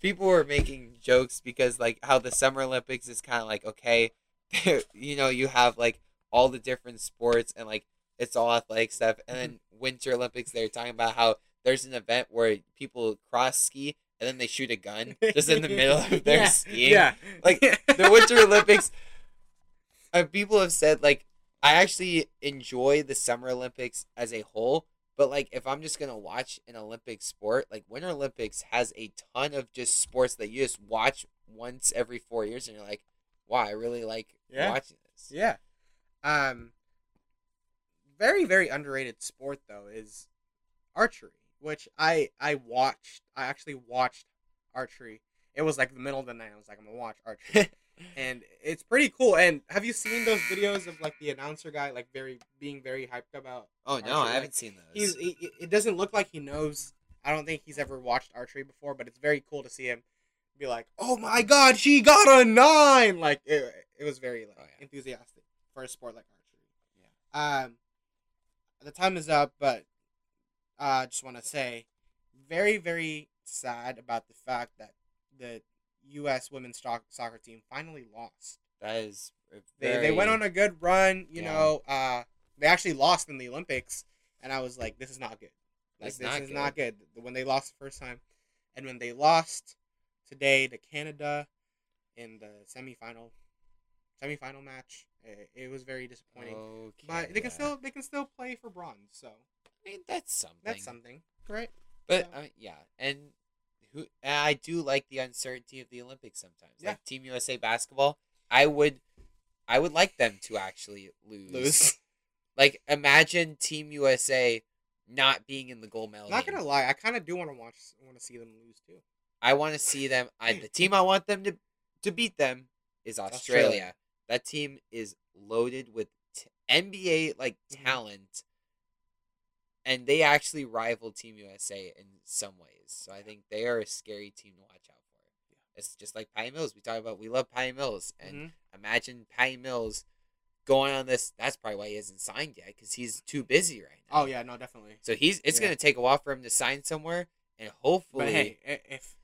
people were making jokes because like how the summer olympics is kind of like okay you know you have like all the different sports and like it's all athletic stuff. And then winter olympics they're talking about how there's an event where people cross ski and then they shoot a gun just in the middle of their yeah. skiing. Yeah, Like, the winter olympics uh, people have said like i actually enjoy the summer olympics as a whole but like if i'm just gonna watch an olympic sport like winter olympics has a ton of just sports that you just watch once every four years and you're like wow i really like Yeah. watching this Yeah. Um very very underrated sport though is archery, which I I watched. I actually watched archery. It was like the middle of the night. I was like I'm going to watch archery. and it's pretty cool. And have you seen those videos of like the announcer guy like very being very hyped about oh no Archery, i haven't seen those He's he, it doesn't look like he knows. I don't think he's ever watched archery before, but it's very cool to see him be like, "Oh my god, she got a nine! Like it, it was very like Oh, yeah. enthusiastic for a sport like archery. Yeah. Um, the time is up, but I uh, just want to say, very very sad about the fact that the U.S. women's stock, soccer team finally lost. that is a They, they went on a good run, you Yeah. know. Uh, they actually lost in the Olympics, and I was like, this is not good. Like It's this not is not good. good. When they lost the first time, and when they lost today to Canada in the semifinal, semifinal match, it, it was very disappointing. okay but they can yeah. still they can still play for bronze, so I mean, that's something that's something, right? But So- uh, yeah, and who and I do like the uncertainty of the Olympics sometimes. Yeah. Like Team USA basketball, I would, I would like them to actually lose. Lose. Like imagine Team USA not being in the gold medal. Not game. gonna lie, I kind of do want to watch, want to see them lose too. I want to see them. I, the team I want them to to beat them is Australia. Australia. That team is loaded with t- NBA like Mhm. talent, and they actually rival Team USA in some ways. So I think they are a scary team to watch out for. It's just like Patty Mills. We talk about we love Patty Mills, and Mhm. imagine Patty Mills going on this. That's probably why he hasn't signed yet because he's too busy right now. Oh yeah, no, definitely. So he's it's Yeah. gonna take a while for him to sign somewhere, and hopefully. But hey, if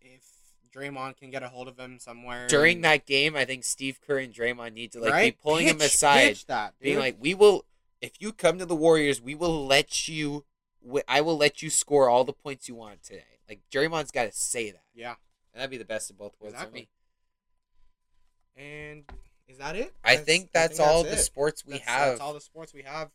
Draymond can get a hold of him somewhere during and- that game, I think Steve Kerr and Draymond need to like right? be pulling him aside, pitch that, being like, "We will, if you come to the Warriors, we will let you. I will let you score all the points you want today." Like Draymond's got to say that, yeah. and that'd be the best of both worlds Exactly. for me. And is that it? I think that's all the it. sports we That's- have. That's all the sports we have.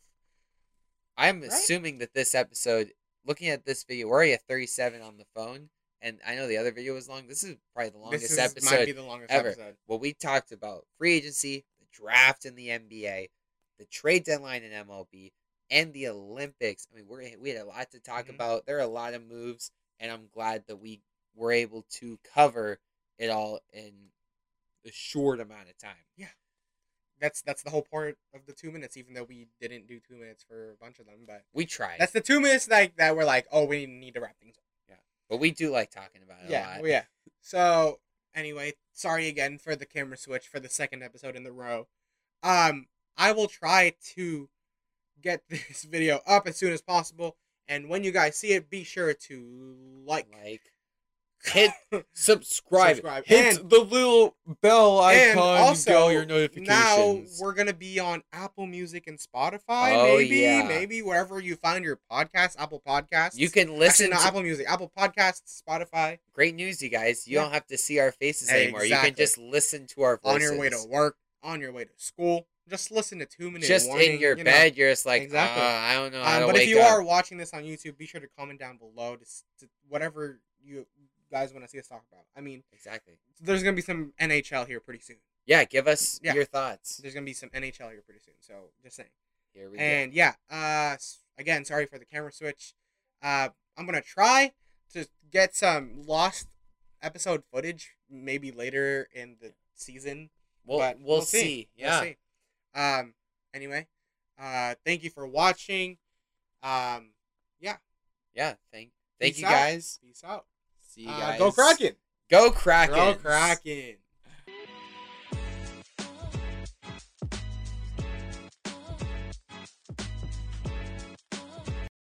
I'm right? assuming that this episode, looking at this video, we're already at 37 on the phone, and I know the other video was long. This is probably the longest episode. this is, episode might be the longest ever. episode. Well, we talked about free agency, the draft in the NBA, the trade deadline in MLB, and the Olympics. I mean, we're we had a lot to talk Mhm. about. There are a lot of moves, and I'm glad that we were able to cover it all in a short amount of time. Yeah. That's that's the whole part of the two minutes. Even though we didn't do two minutes for a bunch of them, but We tried, that's the two minutes like that we're like, oh, we need to wrap things up. But we do like talking about it a yeah, lot. well, yeah. So anyway, sorry again for the camera switch for the second episode in the row. Um, I will try to get this video up as soon as possible, and when you guys see it, be sure to like, Like, hit subscribe, Subscribe. hit And- the little bell icon also to get all your notifications. now we're gonna be on Apple Music and Spotify. Oh, maybe, yeah. maybe wherever you find your podcast, Apple Podcasts. you can listen Actually, to Apple Music, Apple Podcasts, Spotify. great news, you guys. You Yeah. don't have to see our faces anymore. You can just listen to our voices. On your way to work, on your way to school, just listen to two minutes. Just in your bed, you're just like, Exactly. "Uh, I don't know Um, but if you up. are watching this on YouTube, be sure to comment down below to, to whatever you guys want to see us talk about. I mean, exactly. there's gonna be some NHL here pretty soon. Yeah, give us Yeah. your thoughts. There's gonna be some NHL here pretty soon. So just saying. Here we And yeah, uh, again, sorry for the camera switch. Uh, I'm gonna try to get some lost episode footage maybe later in the season. We'll but we'll, see. We'll Yeah. see. Um. Anyway, uh, thank you for watching. Um. Yeah. Yeah. Thank thank Peace you out. guys. Peace out. See you Uh, guys. go Kraken. Go Kraken. Go Kraken.